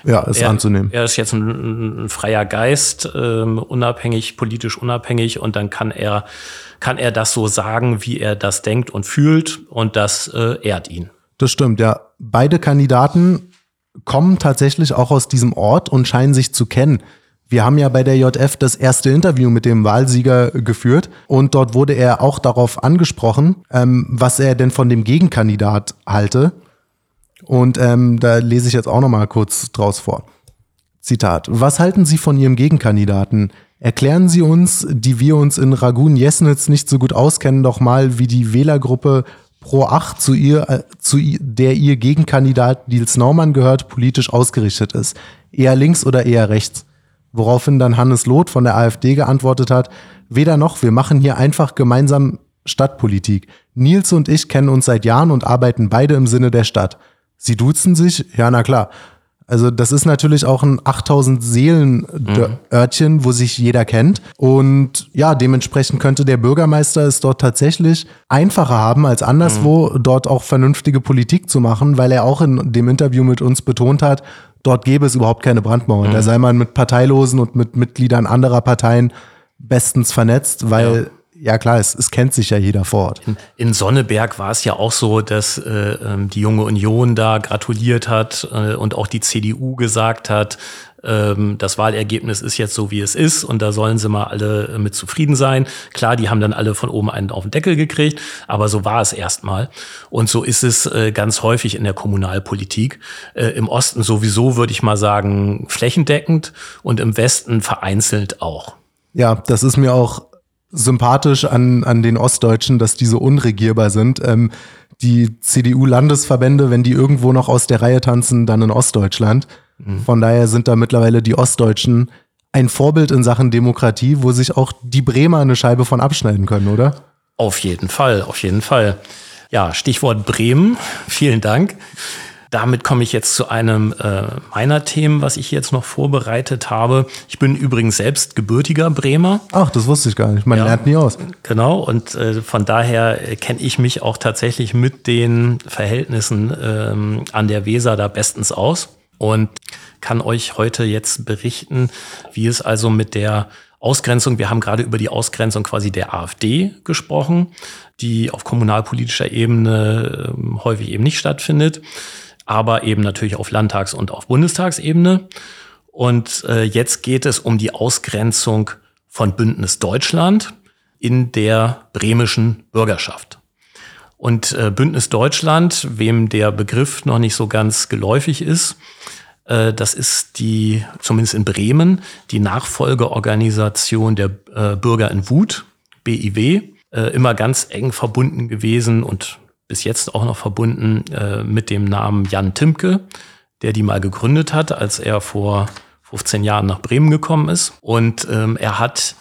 Ja, ist er, anzunehmen. Er ist jetzt ein, ein freier Geist, ähm, unabhängig, politisch unabhängig und dann kann er kann er das so sagen, wie er das denkt und fühlt und das äh, ehrt ihn. Das stimmt, ja. Beide Kandidaten kommen tatsächlich auch aus diesem Ort und scheinen sich zu kennen. Wir haben ja bei der JF das erste Interview mit dem Wahlsieger geführt und dort wurde er auch darauf angesprochen, ähm, was er denn von dem Gegenkandidat halte. Und ähm, da lese ich jetzt auch noch mal kurz draus vor. Zitat: Was halten Sie von Ihrem Gegenkandidaten? Erklären Sie uns, die wir uns in Ragun-Jesnitz nicht so gut auskennen, doch mal, wie die Wählergruppe Pro 8 zu ihr, äh, zu der ihr Gegenkandidat Nils Naumann gehört, politisch ausgerichtet ist. Eher links oder eher rechts. Woraufhin dann Hannes Loth von der AfD geantwortet hat, weder noch, wir machen hier einfach gemeinsam Stadtpolitik. Nils und ich kennen uns seit Jahren und arbeiten beide im Sinne der Stadt. Sie duzen sich? Ja, na klar. Also das ist natürlich auch ein 8000 Seelen Örtchen, wo sich jeder kennt. Und ja, dementsprechend könnte der Bürgermeister es dort tatsächlich einfacher haben als anderswo, mhm. dort auch vernünftige Politik zu machen, weil er auch in dem Interview mit uns betont hat, dort gäbe es überhaupt keine Brandmauer. Mhm. Da sei man mit Parteilosen und mit Mitgliedern anderer Parteien bestens vernetzt, weil ja ja klar, es, es kennt sich ja jeder vor Ort. In, in Sonneberg war es ja auch so, dass äh, ähm, die junge Union da gratuliert hat äh, und auch die CDU gesagt hat, ähm, das Wahlergebnis ist jetzt so, wie es ist und da sollen sie mal alle äh, mit zufrieden sein. Klar, die haben dann alle von oben einen auf den Deckel gekriegt, aber so war es erstmal. Und so ist es äh, ganz häufig in der Kommunalpolitik. Äh, Im Osten sowieso, würde ich mal sagen, flächendeckend und im Westen vereinzelt auch. Ja, das ist mir auch sympathisch an, an den Ostdeutschen, dass die so unregierbar sind. Ähm, die CDU-Landesverbände, wenn die irgendwo noch aus der Reihe tanzen, dann in Ostdeutschland. Mhm. Von daher sind da mittlerweile die Ostdeutschen ein Vorbild in Sachen Demokratie, wo sich auch die Bremer eine Scheibe von abschneiden können, oder? Auf jeden Fall, auf jeden Fall. Ja, Stichwort Bremen. Vielen Dank. Damit komme ich jetzt zu einem äh, meiner Themen, was ich jetzt noch vorbereitet habe. Ich bin übrigens selbst gebürtiger Bremer. Ach, das wusste ich gar nicht. Man Ja. lernt nie aus. Genau, und äh, von daher äh, kenne ich mich auch tatsächlich mit den Verhältnissen ähm, an der Weser da bestens aus und kann euch heute jetzt berichten, wie es also mit der Ausgrenzung, wir haben gerade über die Ausgrenzung quasi der AfD gesprochen, die auf kommunalpolitischer Ebene ähm, häufig eben nicht stattfindet, aber eben natürlich auf Landtags- und auf Bundestagsebene. Und äh, jetzt geht es um die Ausgrenzung von Bündnis Deutschland in der bremischen Bürgerschaft. Und äh, Bündnis Deutschland, wem der Begriff noch nicht so ganz geläufig ist, äh, das ist die, zumindest in Bremen, die Nachfolgeorganisation der äh, Bürger in Wut, BIW, äh, immer ganz eng verbunden gewesen und bis jetzt auch noch verbunden äh, mit dem Namen Jan Timke, der die mal gegründet hat, als er vor 15 Jahren nach Bremen gekommen ist. Und ähm, er hat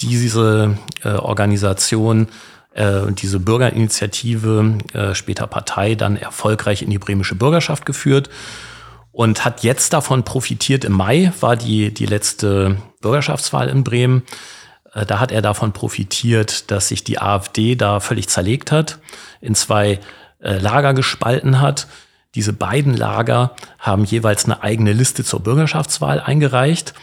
diese äh, Organisation, äh, diese Bürgerinitiative, äh, später Partei, dann erfolgreich in die bremische Bürgerschaft geführt und hat jetzt davon profitiert. Im Mai war die, die letzte Bürgerschaftswahl in Bremen. Äh, Da hat er davon profitiert, dass sich die AfD da völlig zerlegt hat, in zwei äh, Lager gespalten hat. Diese beiden Lager haben jeweils eine eigene Liste zur Bürgerschaftswahl eingereicht.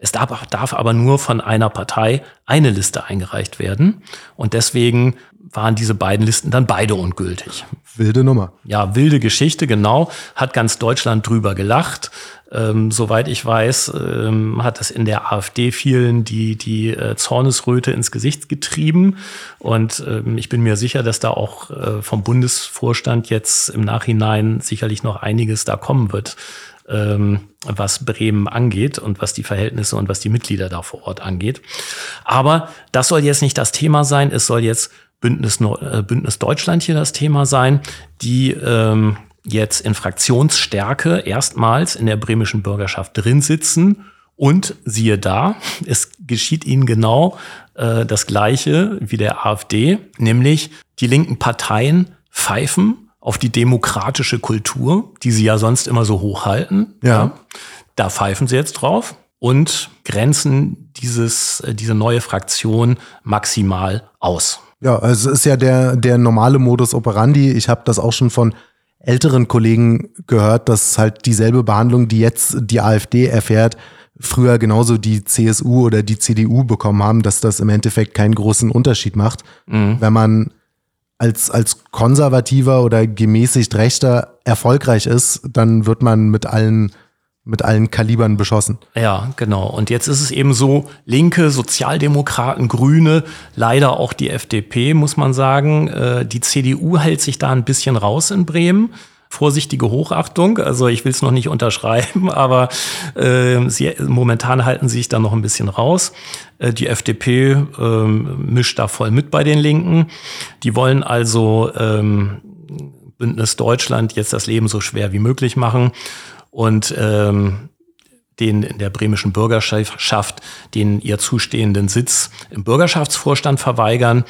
Es darf, darf aber nur von einer Partei eine Liste eingereicht werden. Und deswegen waren diese beiden Listen dann beide ungültig. Wilde Nummer. Ja, wilde Geschichte, genau. Hat ganz Deutschland drüber gelacht. Ähm, soweit ich weiß, ähm, hat es in der AfD vielen die, die äh, Zornesröte ins Gesicht getrieben. Und ähm, ich bin mir sicher, dass da auch äh, vom Bundesvorstand jetzt im Nachhinein sicherlich noch einiges da kommen wird, ähm, was Bremen angeht und was die Verhältnisse und was die Mitglieder da vor Ort angeht. Aber das soll jetzt nicht das Thema sein. Es soll jetzt Bündnis, äh, Bündnis Deutschland hier das Thema sein, die ähm, jetzt in Fraktionsstärke erstmals in der bremischen Bürgerschaft drin sitzen. Und siehe da, es geschieht ihnen genau äh, das Gleiche wie der AfD, nämlich die linken Parteien pfeifen auf die demokratische Kultur, die sie ja sonst immer so hochhalten. Ja. Da pfeifen sie jetzt drauf und grenzen dieses, äh, diese neue Fraktion maximal aus. Ja, also es ist ja der, der normale Modus operandi. Ich habe das auch schon von älteren Kollegen gehört, dass halt dieselbe Behandlung, die jetzt die AfD erfährt, früher genauso die CSU oder die CDU bekommen haben, dass das im Endeffekt keinen großen Unterschied macht. Wenn man als, als konservativer oder gemäßigt Rechter erfolgreich ist, dann wird man mit allen, mit allen Kalibern beschossen. Ja, genau. Und jetzt ist es eben so, Linke, Sozialdemokraten, Grüne, leider auch die FDP, muss man sagen. Äh, Die CDU hält sich da ein bisschen raus in Bremen. Vorsichtige Hochachtung, also ich will es noch nicht unterschreiben, [laughs] aber äh, sie, momentan halten sie sich da noch ein bisschen raus. Äh, die FDP ähm, mischt da voll mit bei den Linken. Die wollen also ähm, Bündnis Deutschland jetzt das Leben so schwer wie möglich machen. Und ähm, den in der bremischen Bürgerschaft den ihr zustehenden Sitz im Bürgerschaftsvorstand verweigern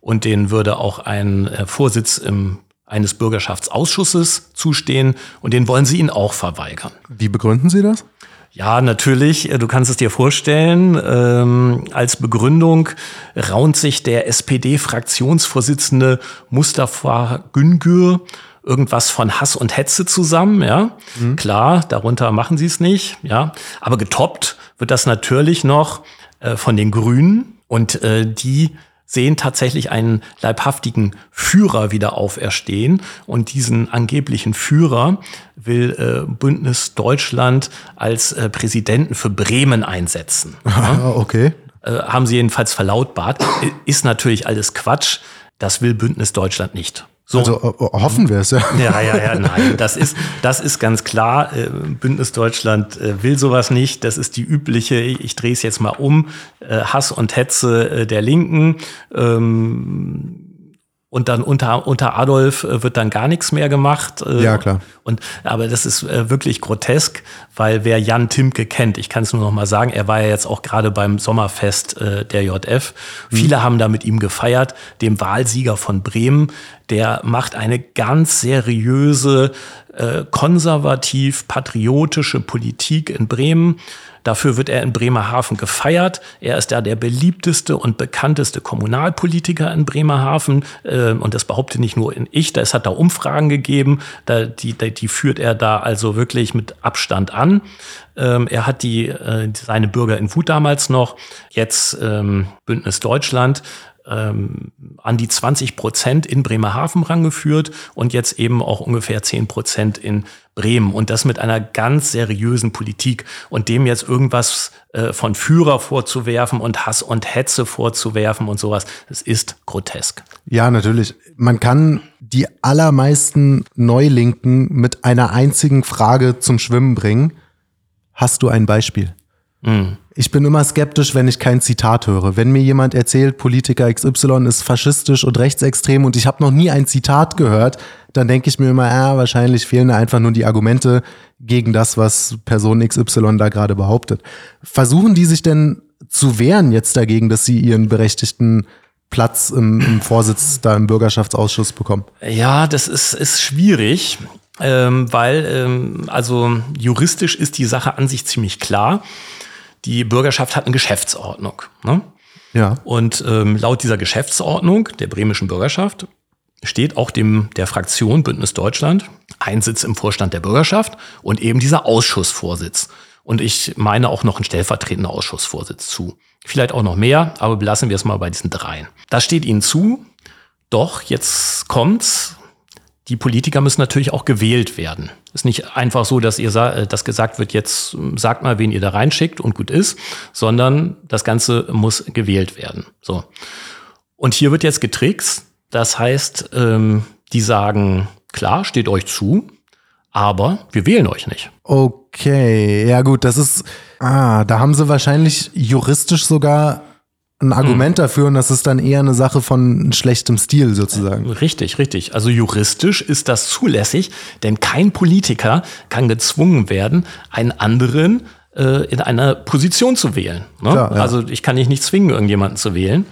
und denen würde auch ein äh, Vorsitz im, eines Bürgerschaftsausschusses zustehen und den wollen sie ihnen auch verweigern. Wie begründen Sie das? Ja, natürlich. äh, Du kannst es dir vorstellen. Ähm, als Begründung raunt sich der SPD-Fraktionsvorsitzende Mustafa Güngör irgendwas von Hass und Hetze zusammen, ja. Klar, darunter machen sie es nicht, ja. Aber getoppt wird das natürlich noch äh, von den Grünen und äh, die sehen tatsächlich einen leibhaftigen Führer wieder auferstehen. Und diesen angeblichen Führer will äh, Bündnis Deutschland als äh, Präsidenten für Bremen einsetzen. [laughs] Ah, okay. Äh, haben sie jedenfalls verlautbart. I- Ist natürlich alles Quatsch. Das will Bündnis Deutschland nicht. So. Also äh, hoffen wir es, ja. [laughs] Ja, ja, ja, nein, das ist, das ist ganz klar. Äh, Bündnis Deutschland äh, will sowas nicht. Das ist die übliche, ich drehe es jetzt mal um, äh, Hass und Hetze äh, der Linken. Ähm, und dann unter, unter Adolf äh, wird dann gar nichts mehr gemacht. Äh, ja, klar. Und, aber das ist äh, wirklich grotesk, weil wer Jan Timke kennt, ich kann es nur noch mal sagen, er war ja jetzt auch gerade beim Sommerfest der JF. Mhm. Viele haben da mit ihm gefeiert, dem Wahlsieger von Bremen. Der macht eine ganz seriöse, konservativ-patriotische Politik in Bremen Dafür wird er in Bremerhaven gefeiert. Er ist da der beliebteste und bekannteste Kommunalpolitiker in Bremerhaven. Ähm, und das behaupte nicht nur ich, es hat da Umfragen gegeben. die, die führt er da also wirklich mit Abstand an. Ähm, er hat die, äh, seine Bürger in Wut damals noch, jetzt ähm, Bündnis Deutschland, ähm, an die 20 Prozent in Bremerhaven rangeführt und jetzt eben auch ungefähr 10 Prozent in Bremen. Und das mit einer ganz seriösen Politik und dem jetzt irgendwas äh, von Führer vorzuwerfen und Hass und Hetze vorzuwerfen und sowas, das ist grotesk. Ja, natürlich. Man kann die allermeisten Neulinken mit einer einzigen Frage zum Schwimmen bringen. Hast du ein Beispiel? Mhm. Ich bin immer skeptisch, wenn ich kein Zitat höre. Wenn mir jemand erzählt, Politiker XY ist faschistisch und rechtsextrem und ich habe noch nie ein Zitat gehört, dann denke ich mir immer, ja, wahrscheinlich fehlen einfach nur die Argumente gegen das, was Person XY da gerade behauptet. Versuchen die sich denn zu wehren jetzt dagegen, dass sie ihren berechtigten Platz im, im Vorsitz da im Bürgerschaftsausschuss bekommen? Ja, das ist, ist schwierig. Ähm, weil, ähm, also juristisch ist die Sache an sich ziemlich klar die Bürgerschaft hat eine Geschäftsordnung. Ne? Ja. Und ähm, laut dieser Geschäftsordnung der bremischen Bürgerschaft steht auch dem der Fraktion Bündnis Deutschland ein Sitz im Vorstand der Bürgerschaft und eben dieser Ausschussvorsitz. Und ich meine auch noch ein stellvertretender Ausschussvorsitz zu. Vielleicht auch noch mehr, aber belassen wir es mal bei diesen dreien. Das steht Ihnen zu. Doch jetzt kommt's die Politiker müssen natürlich auch gewählt werden. Ist nicht einfach so, dass ihr äh, das gesagt wird, jetzt ähm, sagt mal, wen ihr da reinschickt und gut ist, sondern das Ganze muss gewählt werden. So. Und hier wird jetzt getrickst. Das heißt, ähm, die sagen, klar, steht euch zu, aber wir wählen euch nicht. Okay, ja gut, das ist, ah, da haben sie wahrscheinlich juristisch sogar ein Argument hm. dafür und das ist dann eher eine Sache von schlechtem Stil sozusagen. Richtig, richtig. Also juristisch ist das zulässig, denn kein Politiker kann gezwungen werden, einen anderen äh, in einer Position zu wählen. Ne? Klar, ja. Also ich kann dich nicht zwingen, irgendjemanden zu wählen.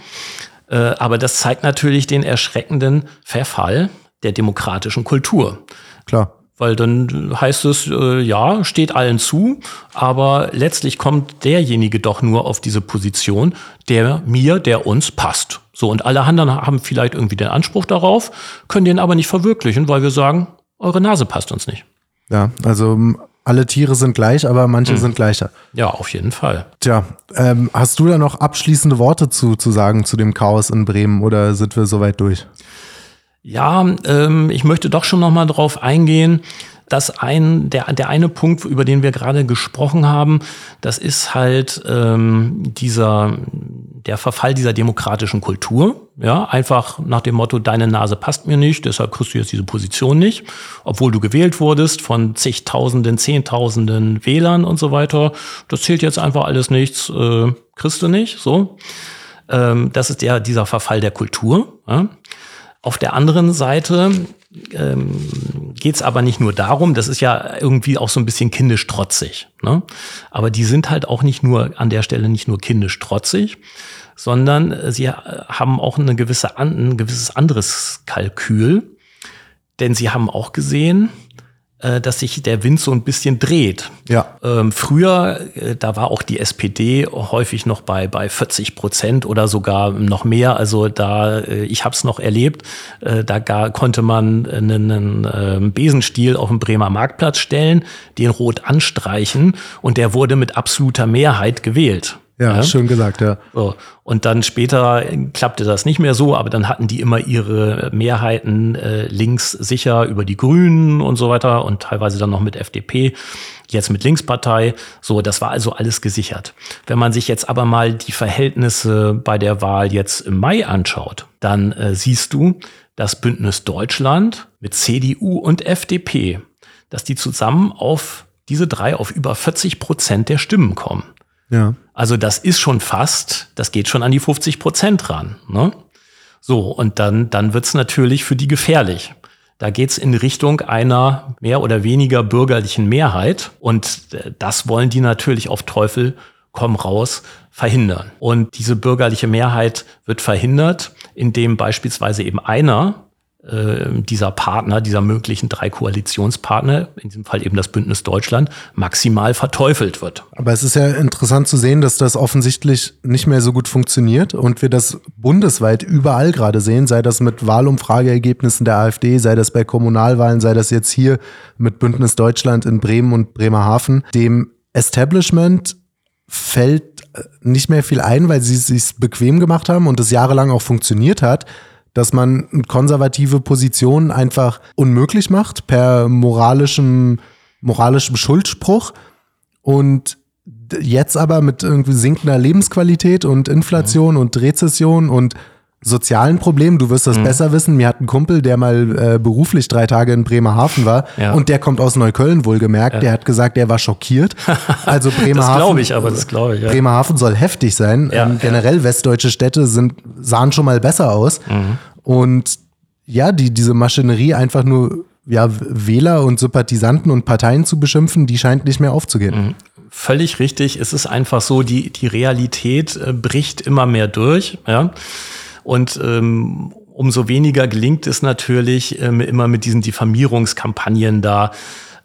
Äh, aber das zeigt natürlich den erschreckenden Verfall der demokratischen Kultur. Klar. Weil dann heißt es, äh, ja, steht allen zu, aber letztlich kommt derjenige doch nur auf diese Position, der mir, der uns passt. So, und alle anderen haben vielleicht irgendwie den Anspruch darauf, können den aber nicht verwirklichen, weil wir sagen, eure Nase passt uns nicht. Ja, also alle Tiere sind gleich, aber manche mhm. sind gleicher. Ja, auf jeden Fall. Tja, ähm, hast du da noch abschließende Worte zu, zu sagen zu dem Chaos in Bremen oder sind wir soweit durch? Ja, ähm, ich möchte doch schon noch mal drauf eingehen, dass ein, der, der eine Punkt, über den wir gerade gesprochen haben, das ist halt ähm, dieser, der Verfall dieser demokratischen Kultur. Ja, einfach nach dem Motto, deine Nase passt mir nicht, deshalb kriegst du jetzt diese Position nicht, obwohl du gewählt wurdest von zigtausenden, zehntausenden Wählern und so weiter. Das zählt jetzt einfach alles nichts, äh, kriegst du nicht, so. Ähm, das ist ja dieser Verfall der Kultur. Ja? Auf der anderen Seite ähm, geht es aber nicht nur darum, das ist ja irgendwie auch so ein bisschen kindisch trotzig. Ne? Aber die sind halt auch nicht nur an der Stelle nicht nur kindisch trotzig, sondern sie haben auch eine gewisse, ein gewisses anderes Kalkül. Denn sie haben auch gesehen, äh, dass sich der Wind so ein bisschen dreht. Ja. Ähm, früher, äh, da war auch die SPD häufig noch bei, bei 40 Prozent oder sogar noch mehr. Also da, äh, ich habe es noch erlebt, äh, da gar, konnte man einen, einen ähm, Besenstiel auf dem Bremer Marktplatz stellen, den rot anstreichen und der wurde mit absoluter Mehrheit gewählt. Ja, ja, schön gesagt, ja. So. Und dann später klappte das nicht mehr so, aber dann hatten die immer ihre Mehrheiten äh, links sicher über die Grünen und so weiter und teilweise dann noch mit FDP, jetzt mit Linkspartei. So, das war also alles gesichert. Wenn man sich jetzt aber mal die Verhältnisse bei der Wahl jetzt im Mai anschaut, dann äh, siehst du, dass Bündnis Deutschland mit CDU und FDP, dass die zusammen auf diese drei auf über 40 Prozent der Stimmen kommen. Ja. Also das ist schon fast, das geht schon an die 50 Prozent ran. Ne? So, und dann, dann wird's natürlich für die gefährlich. Da geht's in Richtung einer mehr oder weniger bürgerlichen Mehrheit. Und äh, das wollen die natürlich auf Teufel komm raus verhindern. Und diese bürgerliche Mehrheit wird verhindert, indem beispielsweise eben einer dieser Partner, dieser möglichen drei Koalitionspartner, in diesem Fall eben das Bündnis Deutschland, maximal verteufelt wird. Aber es ist ja interessant zu sehen, dass das offensichtlich nicht mehr so gut funktioniert und wir das bundesweit überall gerade sehen, sei das mit Wahlumfrageergebnissen der AfD, sei das bei Kommunalwahlen, sei das jetzt hier mit Bündnis Deutschland in Bremen und Bremerhaven. Dem Establishment fällt äh, nicht mehr viel ein, weil sie es sich bequem gemacht haben und es jahrelang auch funktioniert hat dass man konservative Positionen einfach unmöglich macht per moralischem, moralischem Schuldspruch. Und jetzt aber mit irgendwie sinkender Lebensqualität und Inflation mhm. und Rezession und sozialen Problemen. Du wirst das mhm. besser wissen. Mir hat ein Kumpel, der mal äh, beruflich drei Tage in Bremerhaven war ja. und der kommt aus Neukölln wohlgemerkt. Ja. Der hat gesagt, der war schockiert. Also [laughs] Bremerhaven. das glaube ich, aber das glaube ich. Ja. Bremerhaven soll heftig sein. Ähm, generell westdeutsche Städte sind, sahen schon mal besser aus. Mhm. Und ja, die, diese Maschinerie einfach nur ja, Wähler und Sympathisanten und Parteien zu beschimpfen, die scheint nicht mehr aufzugehen. Mhm. Völlig richtig. Es ist einfach so, die, die Realität äh, bricht immer mehr durch. Ja? Und ähm, umso weniger gelingt es natürlich, ähm, immer mit diesen Diffamierungskampagnen da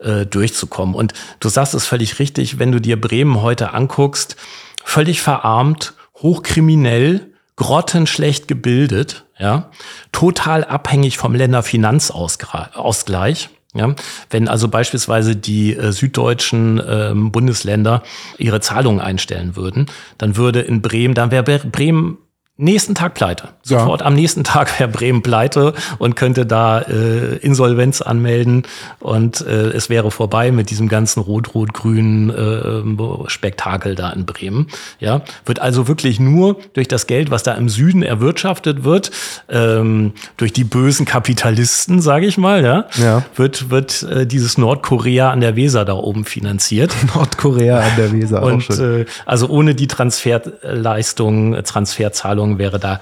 äh, durchzukommen. Und du sagst es völlig richtig, wenn du dir Bremen heute anguckst, völlig verarmt, hochkriminell, grottenschlecht gebildet, ja, total abhängig vom Länderfinanzausgleich. Ja, wenn also beispielsweise die äh, süddeutschen äh, Bundesländer ihre Zahlungen einstellen würden, dann würde in Bremen, dann wäre Bremen nächsten Tag pleite. Sofort ja. am nächsten Tag wäre Bremen pleite und könnte da äh, Insolvenz anmelden und äh, es wäre vorbei mit diesem ganzen rot-rot-grünen äh, Spektakel da in Bremen. Ja, wird also wirklich nur durch das Geld, was da im Süden erwirtschaftet wird, ähm, durch die bösen Kapitalisten, sage ich mal, ja, ja. wird wird äh, dieses Nordkorea an der Weser da oben finanziert. [laughs] Nordkorea an der Weser. und äh, also ohne die Transferleistung, Transferzahlung Versorgung wäre da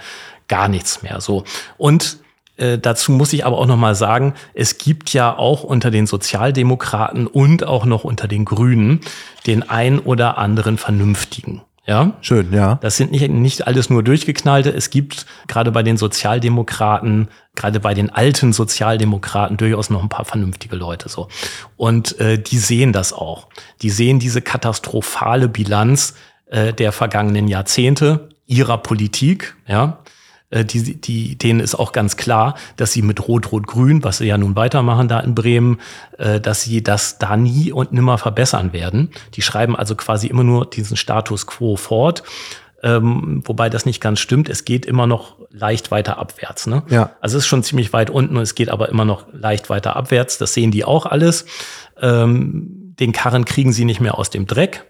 gar nichts mehr so. Und äh, dazu muss ich aber auch noch mal sagen, es gibt ja auch unter den Sozialdemokraten und auch noch unter den Grünen den ein oder anderen Vernünftigen. Ja, schön, ja. Das sind nicht, nicht alles nur durchgeknallte. Es gibt gerade bei den Sozialdemokraten, gerade bei den alten Sozialdemokraten durchaus noch ein paar vernünftige Leute so. Und äh, die sehen das auch. Die sehen diese katastrophale Bilanz äh, der vergangenen Jahrzehnte ihrer Politik, ja, äh, die, die, denen ist auch ganz klar, dass sie mit Rot-Rot-Grün, was sie ja nun weitermachen da in Bremen, äh, dass sie das da nie und nimmer verbessern werden. Die schreiben also quasi immer nur diesen Status quo fort. Ähm, wobei das nicht ganz stimmt. Es geht immer noch leicht weiter abwärts. Ne? Ja. Also es ist schon ziemlich weit unten und es geht aber immer noch leicht weiter abwärts. Das sehen die auch alles. Ähm, den Karren kriegen sie nicht mehr aus dem Dreck.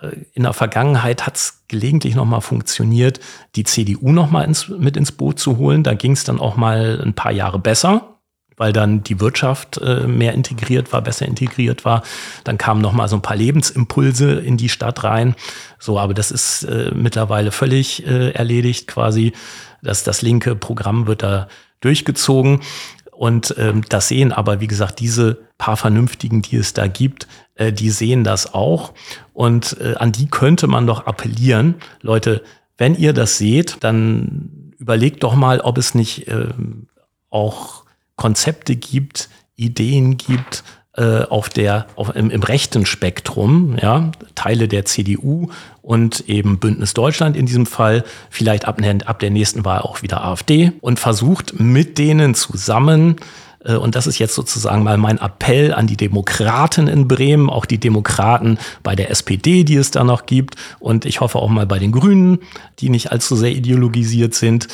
Äh, in der Vergangenheit hat es gelegentlich noch mal funktioniert, die CDU noch mal ins, mit ins Boot zu holen. Da ging es dann auch mal ein paar Jahre besser, weil dann die Wirtschaft äh, mehr integriert war, besser integriert war. Dann kamen noch mal so ein paar Lebensimpulse in die Stadt rein. So, aber das ist äh, mittlerweile völlig äh, erledigt quasi. Das, das linke Programm wird da durchgezogen. Und ähm, das sehen aber, wie gesagt, diese paar Vernünftigen, die es da gibt, äh, die sehen das auch. Und äh, an die könnte man doch appellieren. Leute, wenn ihr das seht, dann überlegt doch mal, ob es nicht äh, auch Konzepte gibt, Ideen gibt, äh, auf der, auf, im, im rechten Spektrum, ja, Teile der CDU und eben Bündnis Deutschland in diesem Fall, vielleicht ab, ab der nächsten Wahl auch wieder AfD und versucht mit denen zusammen äh, und das ist jetzt sozusagen mal mein Appell an die Demokraten in Bremen, auch die Demokraten bei der SPD, die es da noch gibt. Und ich hoffe auch mal bei den Grünen, die nicht allzu sehr ideologisiert sind.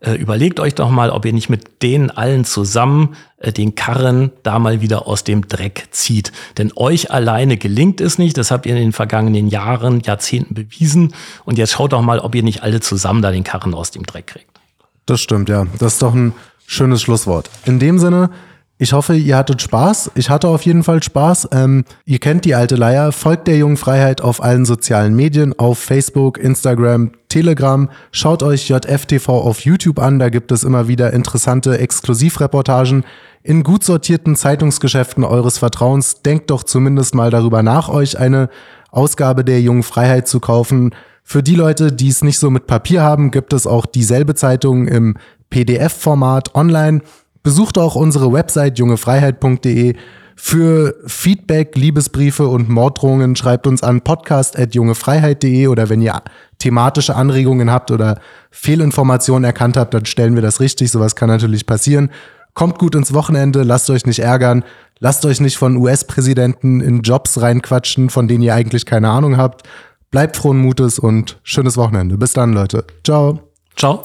Äh, überlegt euch doch mal, ob ihr nicht mit denen allen zusammen äh, den Karren da mal wieder aus dem Dreck zieht. Denn euch alleine gelingt es nicht. Das habt ihr in den vergangenen Jahren, Jahrzehnten bewiesen. Und jetzt schaut doch mal, ob ihr nicht alle zusammen da den Karren aus dem Dreck kriegt. Das stimmt, ja. Das ist doch ein schönes Schlusswort. In dem Sinne, Ich hoffe, ihr hattet Spaß. Ich hatte auf jeden Fall Spaß. Ähm, ihr kennt die alte Leier. Folgt der jungen Freiheit auf allen sozialen Medien, auf Facebook, Instagram, Telegram. Schaut euch JFTV auf YouTube an. Da gibt es immer wieder interessante Exklusivreportagen in gut sortierten Zeitungsgeschäften eures Vertrauens. Denkt doch zumindest mal darüber nach, euch eine Ausgabe der jungen Freiheit zu kaufen. Für die Leute, die es nicht so mit Papier haben, gibt es auch dieselbe Zeitung im PDF-Format online. Besucht auch unsere Website jungefreiheit.de. Für Feedback, Liebesbriefe und Morddrohungen schreibt uns an podcast.jungefreiheit.de oder wenn ihr thematische Anregungen habt oder Fehlinformationen erkannt habt, dann stellen wir das richtig. Sowas kann natürlich passieren. Kommt gut ins Wochenende, lasst euch nicht ärgern, lasst euch nicht von US-Präsidenten in Jobs reinquatschen, von denen ihr eigentlich keine Ahnung habt. Bleibt frohen Mutes und schönes Wochenende. Bis dann, Leute. Ciao. Ciao.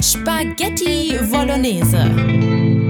Spaghetti Bolognese.